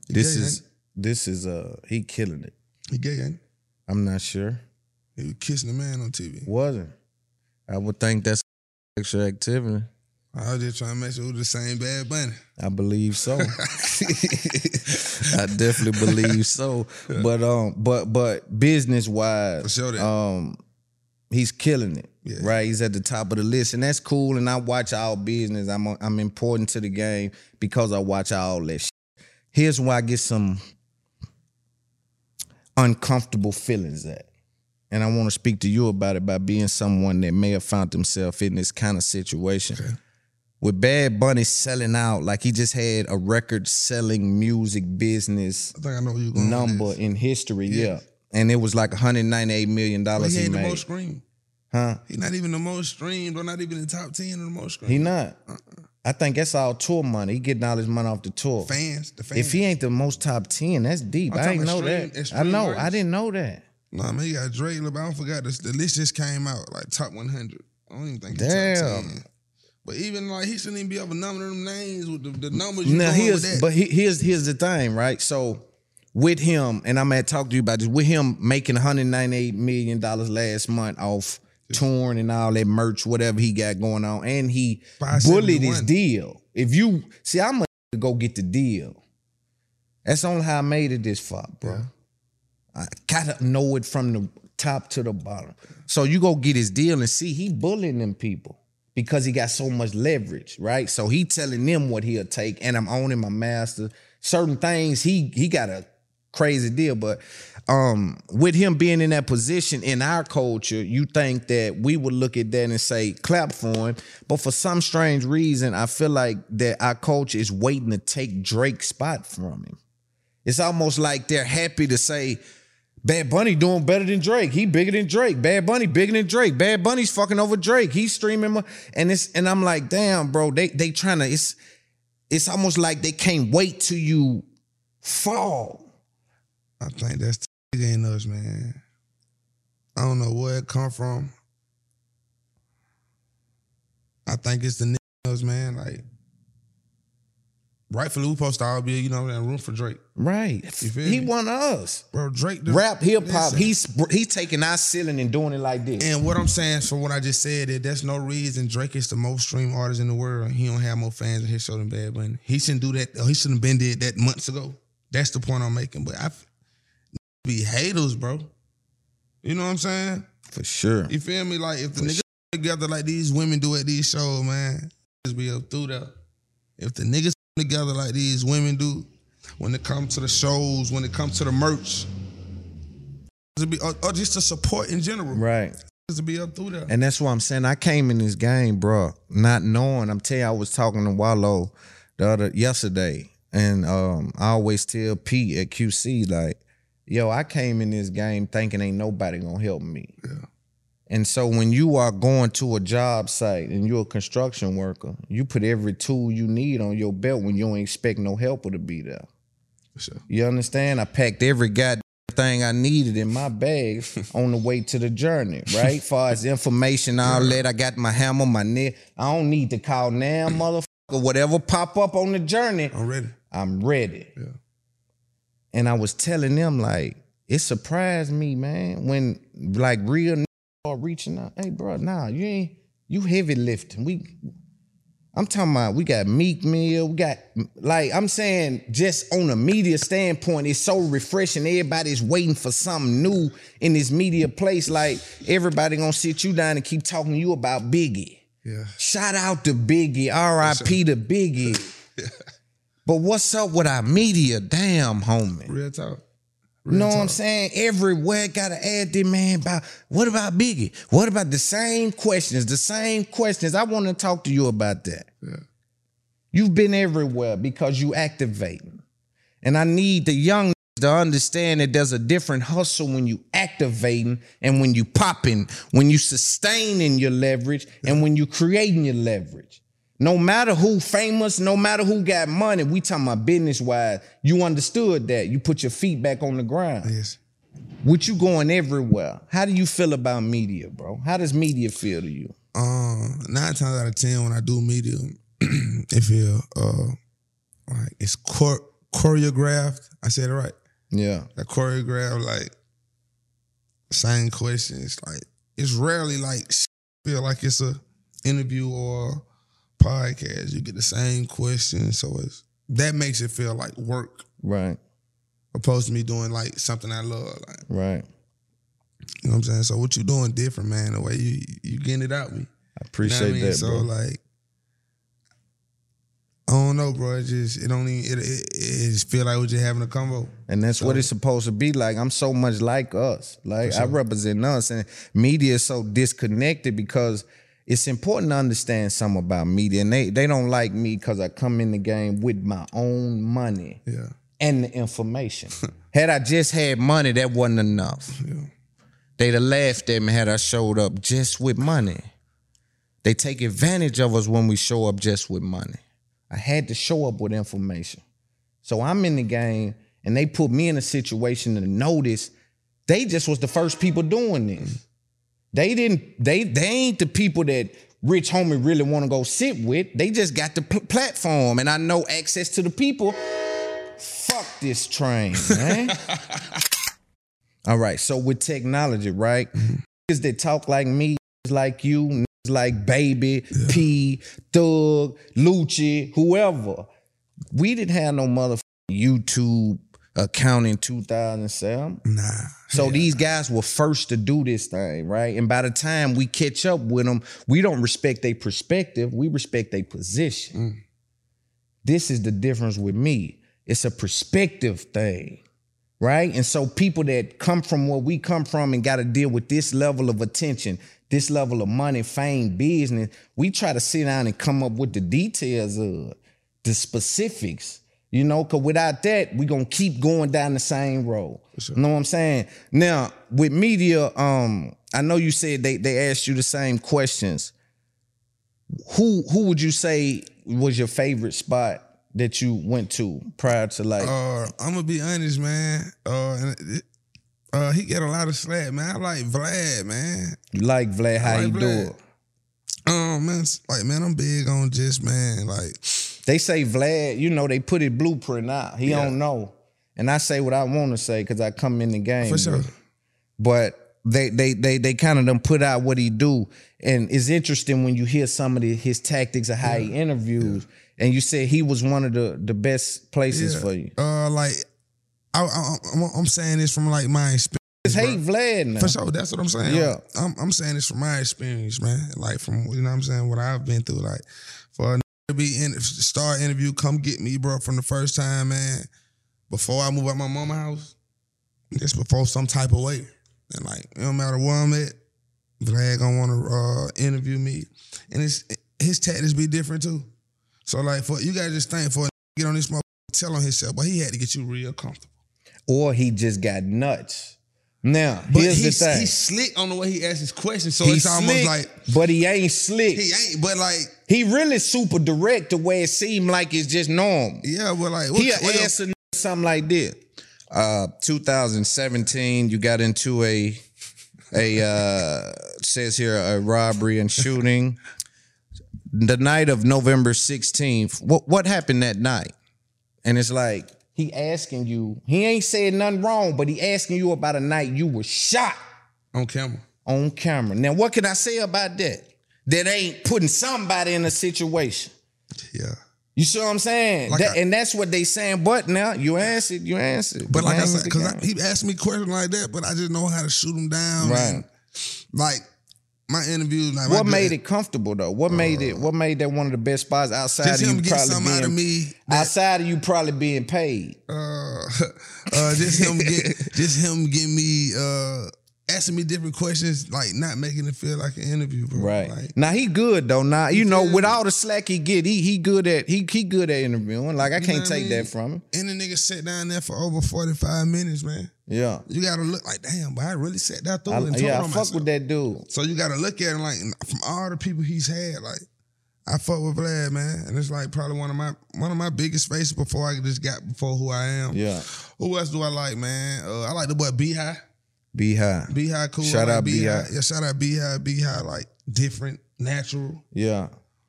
He This gay, is ain't this is uh he killing it. he? gay, ain't I'm not sure. he? He was kissing a man on TV. Wasn't. I would think that's sexual activity. I was just trying to make sure it was the same Bad Bunny. I believe so. I definitely believe so. But um, but but business wise, sure um, he's killing it. Yeah. Right, he's at the top of the list, and that's cool. And I watch all business. I'm I'm important to the game because I watch all that. Shit. Here's where I get some uncomfortable feelings at, and I want to speak to you about it by being someone that may have found himself in this kind of situation with Bad Bunny selling out, like he just had a record selling music business I think I know you going. number in history, Yeah. yeah. And it was like 198 million dollars he he, ain't the most streamed. huh? He not even the most streamed, or not even the top ten of the most streamed. He not. Uh-uh. I think that's all tour money. He getting all his money off the tour. fans, the fans. If he ain't the most top 10, that's deep. I'm I ain't know extreme- that. I know. I didn't know that. Nah, man, you got Drake. I don't forgot this. The list just came out like top 100. I don't even think he's top Damn. 10. But even like he shouldn't even be up a number of them names with the, the numbers. You Now here's but he, here's here's the thing, right? So with him, and I'm gonna talk to you about this, with him making 198 million dollars last month off touring and all that merch, whatever he got going on, and he bullied his deal. If you see, I'm gonna go get the deal. That's only how I made it this far, bro. I gotta know it from the top to the bottom. So you go get his deal and see he bullying them people because he got so much leverage, right? So he telling them what he'll take, and I'm owning my master. Certain things he he got a crazy deal, but um with him being in that position in our culture, you think that we would look at that and say clap for him, but for some strange reason, I feel like that our culture is waiting to take Drake's spot from him. It's almost like they're happy to say Bad Bunny doing better than Drake. He bigger than Drake. Bad Bunny bigger than Drake. Bad Bunny's fucking over Drake. He's streaming, mo- and it's and I'm like, damn, bro. They they trying to. It's it's almost like they can't wait till you fall. I think that's the ain't us, man. I don't know where it come from. I think it's the niggas, man. Like, rightfully, we supposed to all be, you know, in room for Drake. Right. He me? of us. Bro, Drake. the- Rap, hip hop. He's he's taking our ceiling and doing it like this. And what I'm saying for what I just said, that that's no reason Drake is the most streamed artist in the world. He don't have more fans in his show than Bad Bunny. He shouldn't do that. He shouldn't have been did that months ago. That's the point I'm making. But I be haters, bro. You know what I'm saying? For sure. You feel me? Like if the niggas together like these women do at these shows, man, just be up through there. If the niggas come together like these women do, when it comes to the shows, when it comes to the merch, to be or, or just the support in general, Right. just to be up through there. And that's what I'm saying. I came in this game, bro, not knowing. I'm telling you, I was talking to Wallo the other yesterday, and um, I always tell P at QC like, "Yo, I came in this game thinking ain't nobody gonna help me." Yeah. And so when you are going to a job site and you're a construction worker, you put every tool you need on your belt when you don't expect no helper to be there. Sure. You understand? I packed every goddamn thing I needed in my bag on the way to the journey, right? Far as information, all that. I got my hammer, my net. I don't need to call now, motherfucker. Whatever pop up on the journey, I'm ready. I'm ready. Yeah. And I was telling them, like, it surprised me, man, when like real niggas are reaching out. Hey, bro, nah, you ain't you heavy lifting. We I'm talking about we got Meek Mill, we got like I'm saying just on a media standpoint, it's so refreshing. Everybody's waiting for something new in this media place. Like everybody gonna sit you down and keep talking to you about Biggie. Yeah. Shout out to Biggie, R.I.P. to Biggie. But what's up with our media? Damn, homie. Real talk. You know what I'm saying? Everywhere gotta add this man about what about Biggie? What about the same questions? The same questions. I want to talk to you about that. Yeah. You've been everywhere because you activating. And I need the young to understand that there's a different hustle when you activating and when you popping, when you sustaining your leverage and when you creating your leverage. No matter who famous, no matter who got money, we talking about business wise. You understood that. You put your feet back on the ground. Yes. With you going everywhere. How do you feel about media, bro? How does media feel to you? Um, nine times out of ten when I do media, it feel uh like it's chor- choreographed. I said it right. Yeah. Like choreographed, like same questions. Like it's rarely like feel like it's a interview or podcast. You get the same questions, so it's that makes it feel like work, Right. opposed to me doing like something I love. Like Right. you know what I'm saying. So what you doing different, man? The way you you getting it out me. I appreciate You know I mean? that, So bro. like, I don't know, bro. It just it don't even it, it, it just feel like we're just having a convo. And that's what it's supposed to be like. I'm so much like us. Like I represent us. And media is so disconnected because it's important to understand something about media. And they, they don't like me because I come in the game with my own money Yeah. and the information. had I just had money, that wasn't enough. They'd have laughed at me had I showed up just with money. They take advantage of us when we show up just with money. I had to show up with information. So I'm in the game and they put me in a situation to notice they just was the first people doing this. They didn't, they they ain't the people that Rich Homie really want to go sit with. They just got the pl- platform and I know access to the people. Fuck this train, man. All right, so with technology, right? Mm-hmm. Niggas that talk like me, like you, like Baby, P, Thug, Lucci, whoever. We didn't have no motherfucking YouTube account in 2007. Nah. So these guys were first to do this thing, right? And by the time we catch up with them, we don't respect their perspective, we respect their position. Mm. This is the difference with me. It's a perspective thing, right? And so people that come from where we come from and got to deal with this level of attention, this level of money, fame, business, we try to sit down and come up with the details of the specifics. You know, cause without that, we gonna keep going down the same road. You know what I'm saying? Now, with media, um, I know you said they they asked you the same questions. Who who would you say was your favorite spot that you went to prior to like Uh, I'm gonna be honest, man. Uh, uh, he get a lot of slack, man. I like Vlad, man. you like Vlad how I he like do Vlad. it? Um, man, like man, I'm big on just man, like They say Vlad, you know, they put his blueprint out. He Yeah. don't know. And I say what I want to say because I come in the game. for sure. But they they they they kind of done put out what he do. And it's interesting when you hear some of the, his tactics of how he interviews. And you said he was one of the the best places Yeah. for you. Uh, like I, I, I'm, I'm saying this from like my experience. It's hate Vlad now. For sure, that's what I'm saying. Yeah. I'm, I'm saying this from my experience, man. Like from you know what I'm saying what I've been through. Like for to be in star interview, come get me, bro, from the first time, man. Before I move out my mama house, just before some type of way, and like it don't matter where I'm at, Vlad gonna want to uh, interview me, and it's his tactics be different too. So like for you gotta just think for get on this mother tell on himself, but he had to get you real comfortable. Or he just got nuts. Now, But here's the he's, thing. he's slick on the way he asks his questions, so He it's almost slick, like but he ain't slick. he ain't. But like, He really super direct the way it seemed like it's just normal. yeah, but like, what, He what else- answer something like this. Uh, 2017, you got into a a uh, says here a robbery and shooting. the night of November 16th. What what happened that night? And it's like he asking you. He ain't saying nothing wrong, but he asking you about a night you were shot on camera. on camera. Now, what can I say about that? That ain't putting somebody in a situation. Yeah. You see what I'm saying? Like That- I- and that's what they saying. But now you answered, you answered. But like I said, because he asked me questions like that, but I just know how to shoot him down. Right. like my interview, like what made it comfortable though? What made it? What made that one of the best spots outside Just of him you getting probably something being out of me. that- outside of you probably being paid? uh, uh, just him get, just him getting me uh, asking me different questions, like not making it feel like an interview, bro. Right Like, now, he good though. Now you know, with all the slack he get, he he good at he he good at interviewing. Like I can't what I take mean? that from him. and the nigga sat down there for over forty five minutes, man. Yeah, You gotta look like, damn, but I really sat that through I, and yeah, I on fuck myself. with that dude. So you gotta look at him like from all the people he's had, like I fuck with Vlad, man, and it's like probably one of my one of my biggest faces before I just got before who I am. Yeah, Who else do I like, man? Uh, I like the boy B High. B High. B High cool. Shout like out B-High. Yeah, shout out B High. B High like different, natural. Yeah,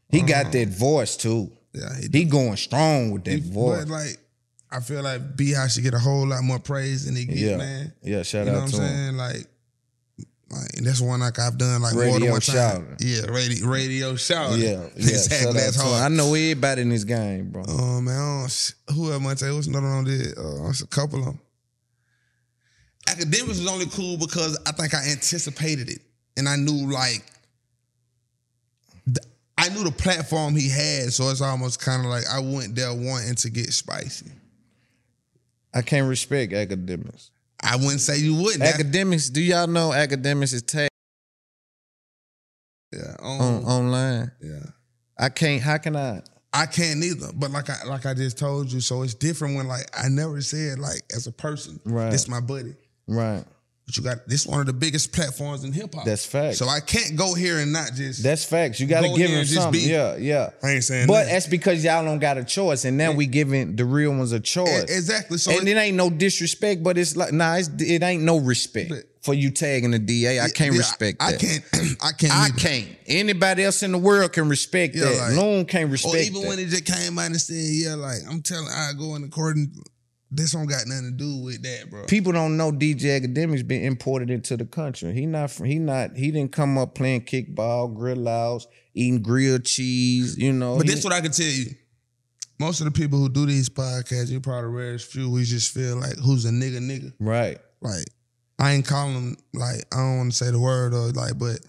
he Uh-huh. got that voice too. Yeah, he, He going strong with that he- voice. But like, I feel like B High should get a whole lot more praise than he get, yeah, man. yeah. Shout out. you know out what I'm him. saying? Like, like and that's one like I've done like more than Radio one time. Yeah, radio radio shout. Yeah, yeah. exactly. Shout out That's to hard. I know everybody in this game, bro. Oh man, I don't, who else might say what's another one did? Uh, it's a couple of them. Akademiks was only cool because I think I anticipated it, and I knew like, I knew the platform he had, so it's almost kind of like I went there wanting to get spicy. I can't respect Akademiks. I wouldn't say you wouldn't. Akademiks, do y'all know Akademiks is tagged yeah, on, on, online? yeah. I can't. How can I? I can't either. But like I like I just told you, so it's different when like I never said like as a person, Right. this my buddy. Right. But you got this one of the biggest platforms in hip hop. That's facts. So I can't go here and not just That's facts. You got to give him something. be- Yeah, yeah. I ain't saying But nothing. that's because y'all don't got a choice, and now we giving the real ones a choice. E- exactly. So and it- it ain't no disrespect, but it's like nah, it's, it ain't no respect But- for you tagging the DA. I can't Yeah, respect I, that. I can't. I can't. I can't. Anybody else in the world can respect Yeah, that. like- Loon can't respect Or even that. when it just came out and said, "Yeah, like I'm telling, I go in the court and this don't got nothing to do with that, bro." People don't know DJ Akademiks been imported into the country. He not he not he didn't come up playing kickball, grill outs, eating grilled cheese. You know, But He- this what I can tell you. Most of the people who do these podcasts, you probably the rarest few. We just feel like who's a nigga, nigga. right. Like I ain't calling them like I don't want to say the word or like, but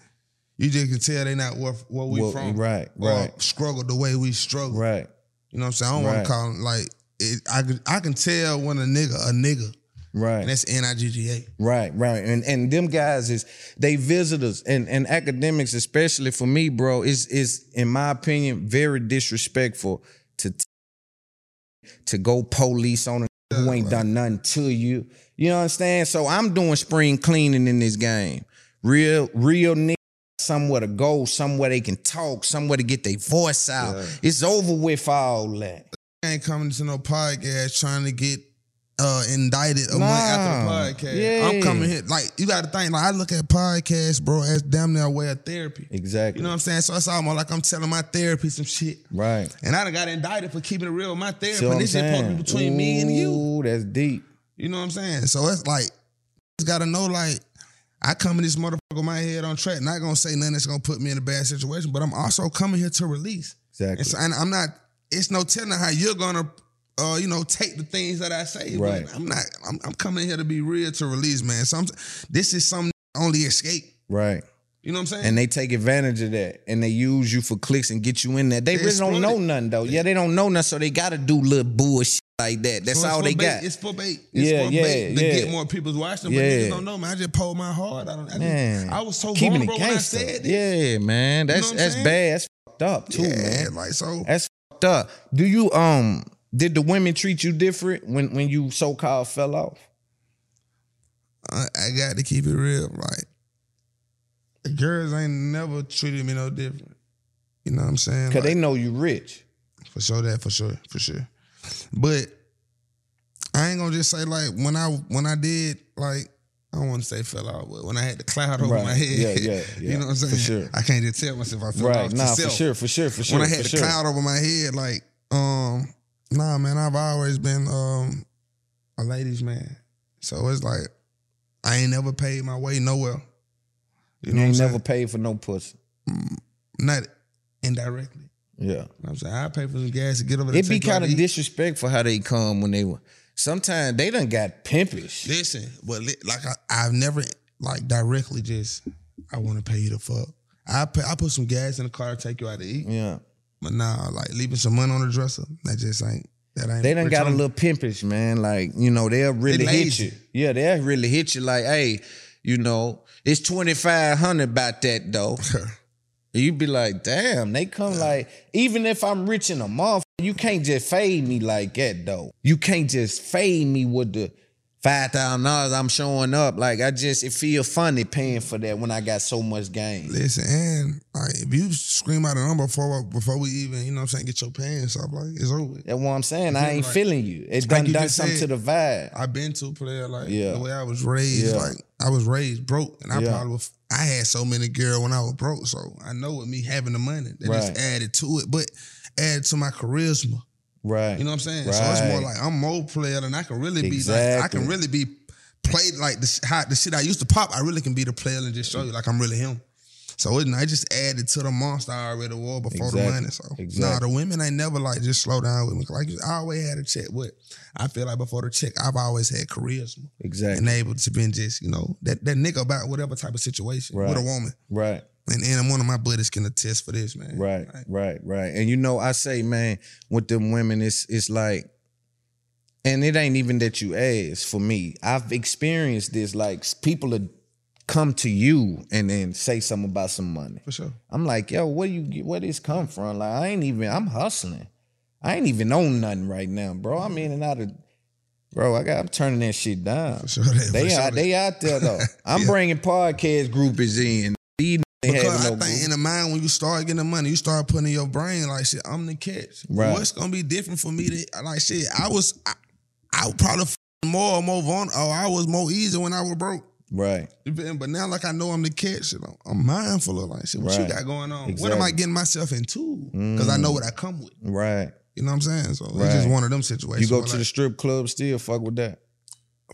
you just can tell they not where, where we Well, from, right, Or right. struggle the way we struggle, Right. You know what I'm saying? I don't want to call them like it, I can I can tell when a nigga a nigga, Right. and that's N I G G A. Right, right. And and them guys is they visitors and, and Akademiks, especially for me, bro, is is in my opinion, very disrespectful to to go police on a who ain't done nothing to you. You know what I'm saying? So I'm doing spring cleaning in this game. Real, real niggas somewhere to go, somewhere they can talk, somewhere to get their voice out. It's over with all that. Ain't coming to no podcast trying to get uh indicted a month after the podcast. Yeah. I'm coming here like you got to think like I look at podcasts, bro, as damn near a way of therapy. Exactly. You know what I'm saying? So it's almost like I'm telling my therapy some shit. right. And I done got indicted for keeping it real with my therapy. See and this shit supposed to be between me and you. Ooh, that's deep. You know what I'm saying? So it's like, you gotta know, like, I come in this motherfucker with my head on track, not gonna say nothing that's gonna put me in a bad situation, but I'm also coming here to release. Exactly. And, so, and I'm not, it's no telling how you're gonna, uh, you know, take the things that I say. Right. I'm not, I'm, I'm coming here to be real to release, man. Some, this is some only escape. Right. You know what I'm saying? And they take advantage of that and they use you for clicks and get you in there. They, They really don't know it. nothing though. Yeah, they don't know nothing, so they gotta do little bullshit like that. That's So all they bait. got. It's for bait. It's Yeah, for yeah, bait to yeah. get more people's watching. But Yeah. niggas don't know, man. I just pulled my heart. I, don't, I, Man, I was so keeping vulnerable when I said this. Yeah, man. That's what I'm that's saying? bad. That's fucked up too, man. like so. That's fucked up. Do you um did the women treat you different when when you so called fell off? I, I got to keep it real. Like, the girls ain't never treated me no different. You know what I'm saying? Cause they know you rich. for sure that, for sure, for sure. But I ain't gonna just say like when I when I did like I don't want to say fell out, but when I had the cloud over Right. my head, Yeah, yeah, yeah, you know what I'm saying? for sure. I can't just tell myself I fell Right. off. Nah, for sure, for sure, for sure. when I had the sure. cloud over my head, like, um, nah, man, I've always been um a ladies' man. So it's like I ain't never paid my way nowhere. You You know ain't never paid for no pussy. saying? Not indirectly. Yeah. You know what I'm saying? I pay for some gas to get over there. It be kind of disrespectful how they come when they were. Sometimes they done got pimpish. Listen, but li- like I, I've never like directly just I want to pay you the fuck. I pay, I put some gas in the car to take you out to eat. Yeah. But nah, like leaving some money on the dresser, that just ain't that ain't. They done got a little pimpish, man. Like, you know, they'll really hit you. Yeah, they'll really hit you like, hey, you know, it's 2500 about that though. you be like, damn, they come like, even if I'm rich in a month, you can't just fade me like that though. You can't just fade me with the five thousand dollars I'm showing up. Like I just it feel funny paying for that when I got so much game. Listen, and like if you scream out a number before before we even, you know what I'm saying, get your pants up, like it's over. That's what I'm saying. I ain't Like- feeling you. It like done you done something said, to the vibe. I've been to a player like Yeah. the way I was raised, Yeah. like I was raised broke, and I Yeah. probably was, I had so many girls when I was broke, so I know with me having the money that just added to it. But added to my charisma. Right. You know what I'm saying? So it's more like I'm more player than I can really be. Like I can really be played like the, how, the shit I used to pop. I really can be the player and just show you like I'm really him. So it, I just added to the monster I already wore before the Exactly. money. So nah, the women ain't never like just slow down with me. Like I always had a check, but I feel like before the check, I've always had charisma Exactly. and able to be just you know that that nigga about whatever type of situation Right. with a woman. Right. And, and one of my buddies can attest for this, man. Right, right, right. And you know, I say, man, with them women, it's it's like, and it ain't even that you ask for me. I've experienced this. Like people would come to you and then say something about some money. For sure. I'm like, yo, where you get where this come from? Like, I ain't even. I'm hustling. I ain't even own nothing right now, bro. I'm in and out of. Bro, I got. I'm turning that shit down. For sure. that- They for out. They out there though. I'm Yeah. bringing podcast groupies in. Because having I think group. in the mind when you start getting the money, you start putting in your brain like shit. I'm the catch. Right. What's gonna be different for me? To like shit. I was. I, I probably more more vulnerable. Oh, I was more easy when I was broke. Right. You feel me? But now, like I know I'm the catch. You know, I'm mindful of like shit. What Right. you got going on? What am I getting myself into? Because I know what I come with. Right. You know what I'm saying? So Right. it's just one of them situations. You go to like, the strip club still, fuck with that.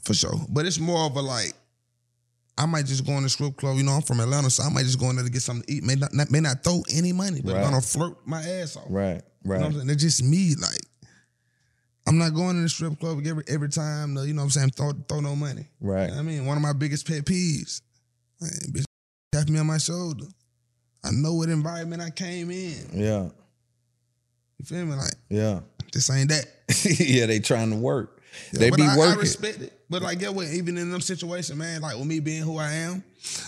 for sure. But it's more of a like, I might just go in the strip club. You know, I'm from Atlanta, so I might just go in there to get something to eat. May not, not- may not throw any money, but Right. I'm gonna flirt my ass off. Right. Right. You know what I'm saying? It's just me. Like, I'm not going to the strip club every every time. To, you know what I'm saying? Throw throw no money. Right. You know I mean, one of my biggest pet peeves. Man, bitch, tap me on my shoulder. I know what environment I came in. Yeah. You feel me? Like Yeah. this ain't that. yeah, they trying to work. Yeah, they be I, working. I respect it. But like, yeah, what? Even in them situations, man, like with me being who I am,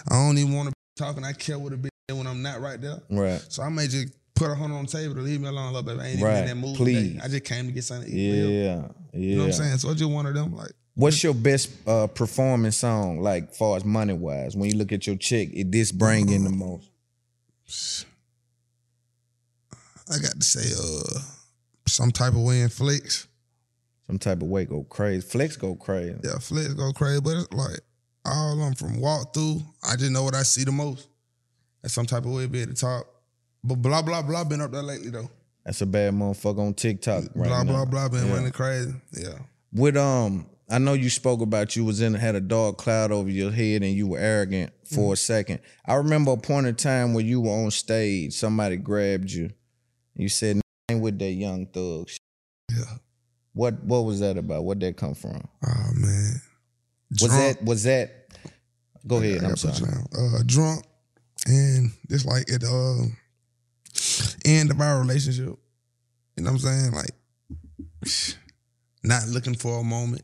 I don't even want to be talking. I care what a bitch when I'm not right there. right. So I may just put a hundred on the table to leave me alone, little baby. I ain't Right. even in that mood. Please. Today. I just came to get something to eat. Yeah. Yeah. You know what I'm saying? So it's just of them. Like, What's your best uh, performing song, like far as money wise? When you look at your chick, it this bring in the most. I got to say, uh, some type of way in flex. Some type of way go crazy. Flex go crazy. Yeah, flex go crazy, but it's like all of them from walk through. I just know what I see the most. At some type of way be at the top. But blah blah blah been up there lately though. That's a bad motherfucker on TikTok right blah now. blah blah been Yeah. running crazy. Yeah. With um, I know you spoke about you was in had a dark cloud over your head and you were arrogant for a second. I remember a point in time where you were on stage, somebody grabbed you. You said, "Ain't with that young thug." Yeah. What what was that about? Where'd that come from? Oh man. Was that was that? Go ahead. I I'm sorry. Uh, drunk, and it's like it uh, end of our relationship. You know what I'm saying? Like, not looking for a moment.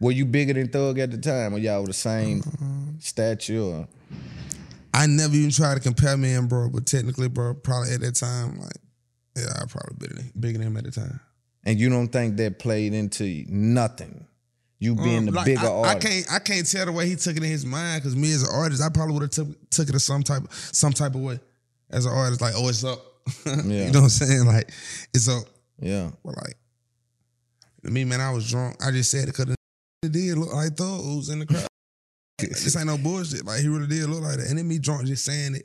Were you bigger than Thug at the time, or y'all were the same Uh-huh. stature? Or? I never even tried to compare me and bro, but technically, bro, probably at that time, like, yeah, I probably bigger than, bigger than him at the time. And you don't think that played into nothing? You being Um, the like, bigger I, I can't I can't tell the way he took it in his mind because me as an artist, I probably would have took took it to some type some type of way. As an artist, like, oh, it's up. Yeah. you know what I'm saying? Like, it's up. Yeah. But like, to me, man, I was drunk. I just said it because it did look like those in the crowd. this ain't no bullshit. Like he really did look like that. And then me drunk just saying it.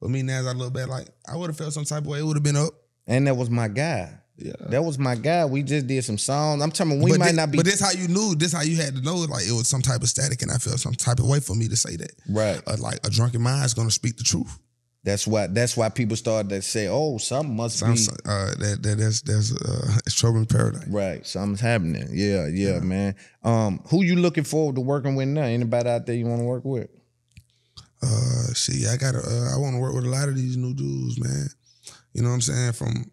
But me now as I look back, like I would have felt some type of way. It would have been up. And that was my guy. Yeah. That was my guy. We just did some songs. I'm telling you, we but might this, not be But this how you knew. This how you had to know. Like it was some type of static, and I felt some type of way for me to say that. right. Uh, like a drunken mind is gonna speak the truth. That's why. That's why people started to say, "Oh, something must Some, be uh, that, that that's that's uh, it's trouble in paradise. right. Something's happening." Yeah, yeah, man. Um, who you looking forward to working with now? Anybody out there you want to work with? Uh, see, I gotta. Uh, I want to work with a lot of these new dudes, man. You know what I'm saying? From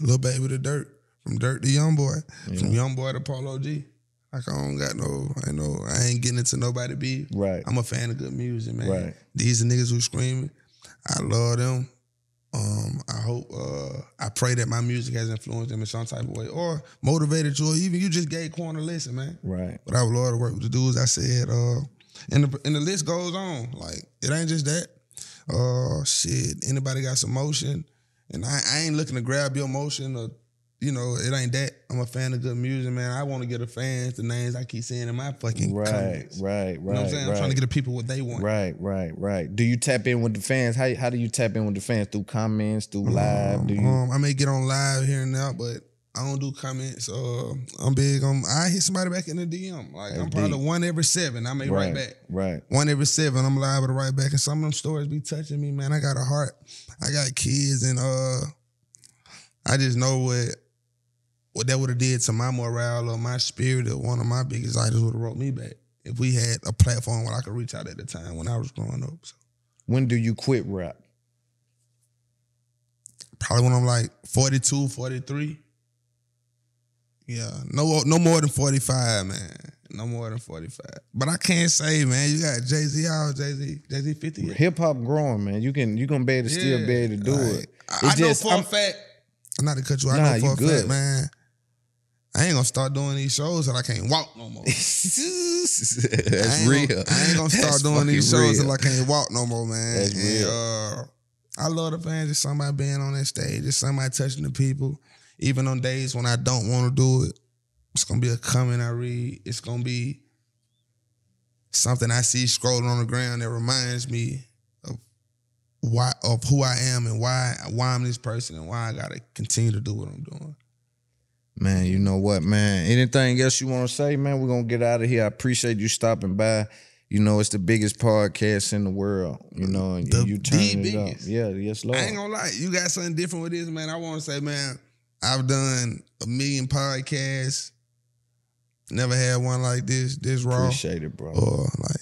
Lil Baby to Durk, from Durk to YoungBoy, from YoungBoy to Polo G. Like I don't got no, I know I ain't getting into nobody beef. Right. I'm a fan of good music, man. Right. These are niggas who screaming. I love them. Um, I hope, uh, I pray that my music has influenced them in some type of way, or motivated you, or even you just gave Corner a listen, man. Right. But I would love to work with the dudes I said, uh, and the and the list goes on. Like it ain't just that. Uh shit. Anybody got some motion? And I, I ain't looking to grab your motion or you know, it ain't that. I'm a fan of good music, man. I want to get the fans the names I keep seeing in my fucking Right, comments. right, right. You know what I'm saying? I'm trying to get the people what they want. Right, right, right. Do you tap in with the fans? How how do you tap in with the fans through comments, through live? Do you? Um, I may get on live here and now, but I don't do comments. Uh, I'm big on. I hit somebody back in the DM. Like I'm probably deep. one every seven. I may write back. Right. One every seven, I'm liable to write back. And some of them stories be touching me, man. I got a heart. I got kids, and uh, I just know what what that would have did to my morale or my spirit. Or one of my biggest idols would have wrote me back if we had a platform where I could reach out at the time when I was growing up. So When do you quit rap? probably when I'm like 42, 43. Yeah, no, no more than 45, man. No more than 45. But I can't say, man. You got Jay Z out, Jay Z, Jay Z 50. Hip hop growing, man. You can you gonna be able to still be able to do like, it. I, It's I know just- for I'm- a fact. Not to cut you, I Nah, know for a good. fact, man. I ain't gonna start doing these shows till I can't walk no more. That's I real. Gonna, I ain't gonna start That's doing these shows real. I can't walk no more, man. That's and, real. uh, I love the fans. Just somebody being on that stage, just somebody touching the people. Even on days when I don't want to do it, it's gonna be a comment I read. It's gonna be something I see scrolling on the ground that reminds me of why of who I am and why why I'm this person and why I gotta continue to do what I'm doing. Man, you know what, man? Anything else you want to say, man? We're gonna get out of here. I appreciate you stopping by. You know, it's the biggest podcast in the world. You know, and The- you turning it up. biggest. Yeah, yes, Lord. I ain't gonna lie, you got something different with this, man. I want to say, man, I've done a million podcasts. Never had one like this, this raw. Appreciate it, bro. Or like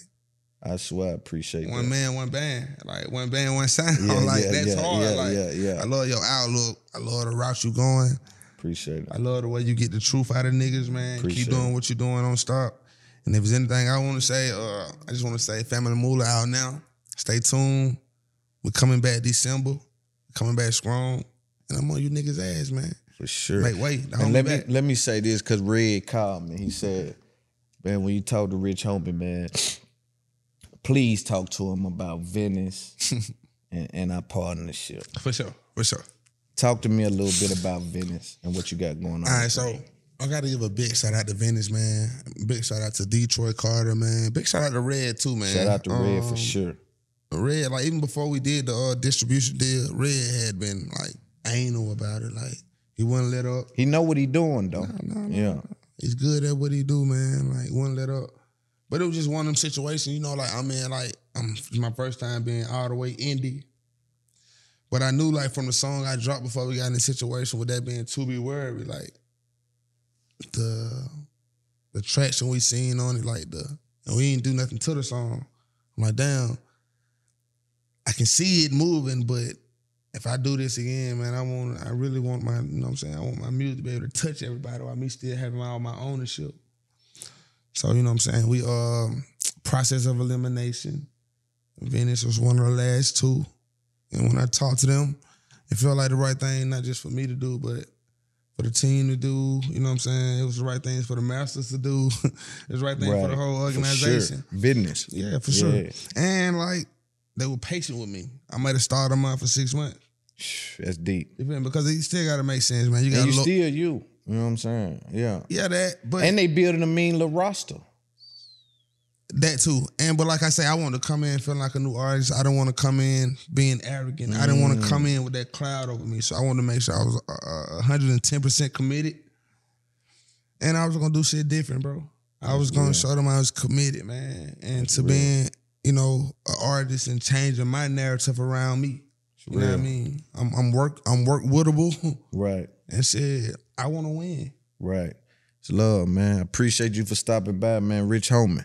I swear, I appreciate one that. man, one band. Like one band, one sound. Yeah, like yeah, that's yeah, hard. yeah, like yeah, yeah. I love your outlook. I love the route you going. Appreciate it. I love the way you get the truth out of niggas, man. Appreciate Keep doing what you're doing. Don't stop. And if there's anything I want to say, uh, I just want to say Family Moolah out now. Stay tuned. We're coming back December. Coming back strong. And I'm on you niggas' ass, man. For sure. Like, wait, and let me back. let me say this because Red called me. He said, "Man, when you talk to Rich Homie, man, please talk to him about Venice and, and our partnership. For sure. For sure. Talk to me a little bit about Venice and what you got going on. All right, so I gotta give a big shout out to Venice, man. Big shout out to Troy Carter, man. Big shout out to Red too, man. Shout out to Red Um, for sure. Red, like even before we did the uh, distribution deal, Red had been like anal about it. Like he wouldn't let up. He know what he doing though. Yeah. He's good at what he do, man. Like wouldn't let up. But it was just one of them situations, you know, like I'm in like I'm it's my first time being all the way indie. But I knew like from the song I dropped before we got in the situation with that being to be worried, like the the traction we seen on it, like the and we didn't do nothing to the song. I'm like, damn, I can see it moving, but if I do this again, man, I want I really want my, you know what I'm saying? I want my music to be able to touch everybody while me still having all my ownership. So, you know what I'm saying? We um process of elimination. Venice was one of the last two. And when I talked to them, it felt like the right thing, not just for me to do, but for the team to do. You know what I'm saying? It was the right things for the masters to do. it was the right thing for the Right. whole organization. sure. Business. Yeah, for sure. Yeah. And like they were patient with me. I might have started them out for six months. That's deep. Because it still got to make sense, man. You got And you look. still you. You know what I'm saying? Yeah. yeah, that. But And they building a mean little roster. That too. And but like I say, I want to come in feeling like a new artist. I don't want to come in being arrogant. I didn't want to come in with that cloud over me. So I wanted to make sure I was uh, 110% committed. And I was gonna do shit different, bro. I was gonna show them I was committed, man. And to being, you know, an artist and changing my narrative around me. You know what I mean? I'm I'm work I'm work wittable Right. and shit. I wanna win. Right. It's love, man. Appreciate you for stopping by, man. Rich Homie.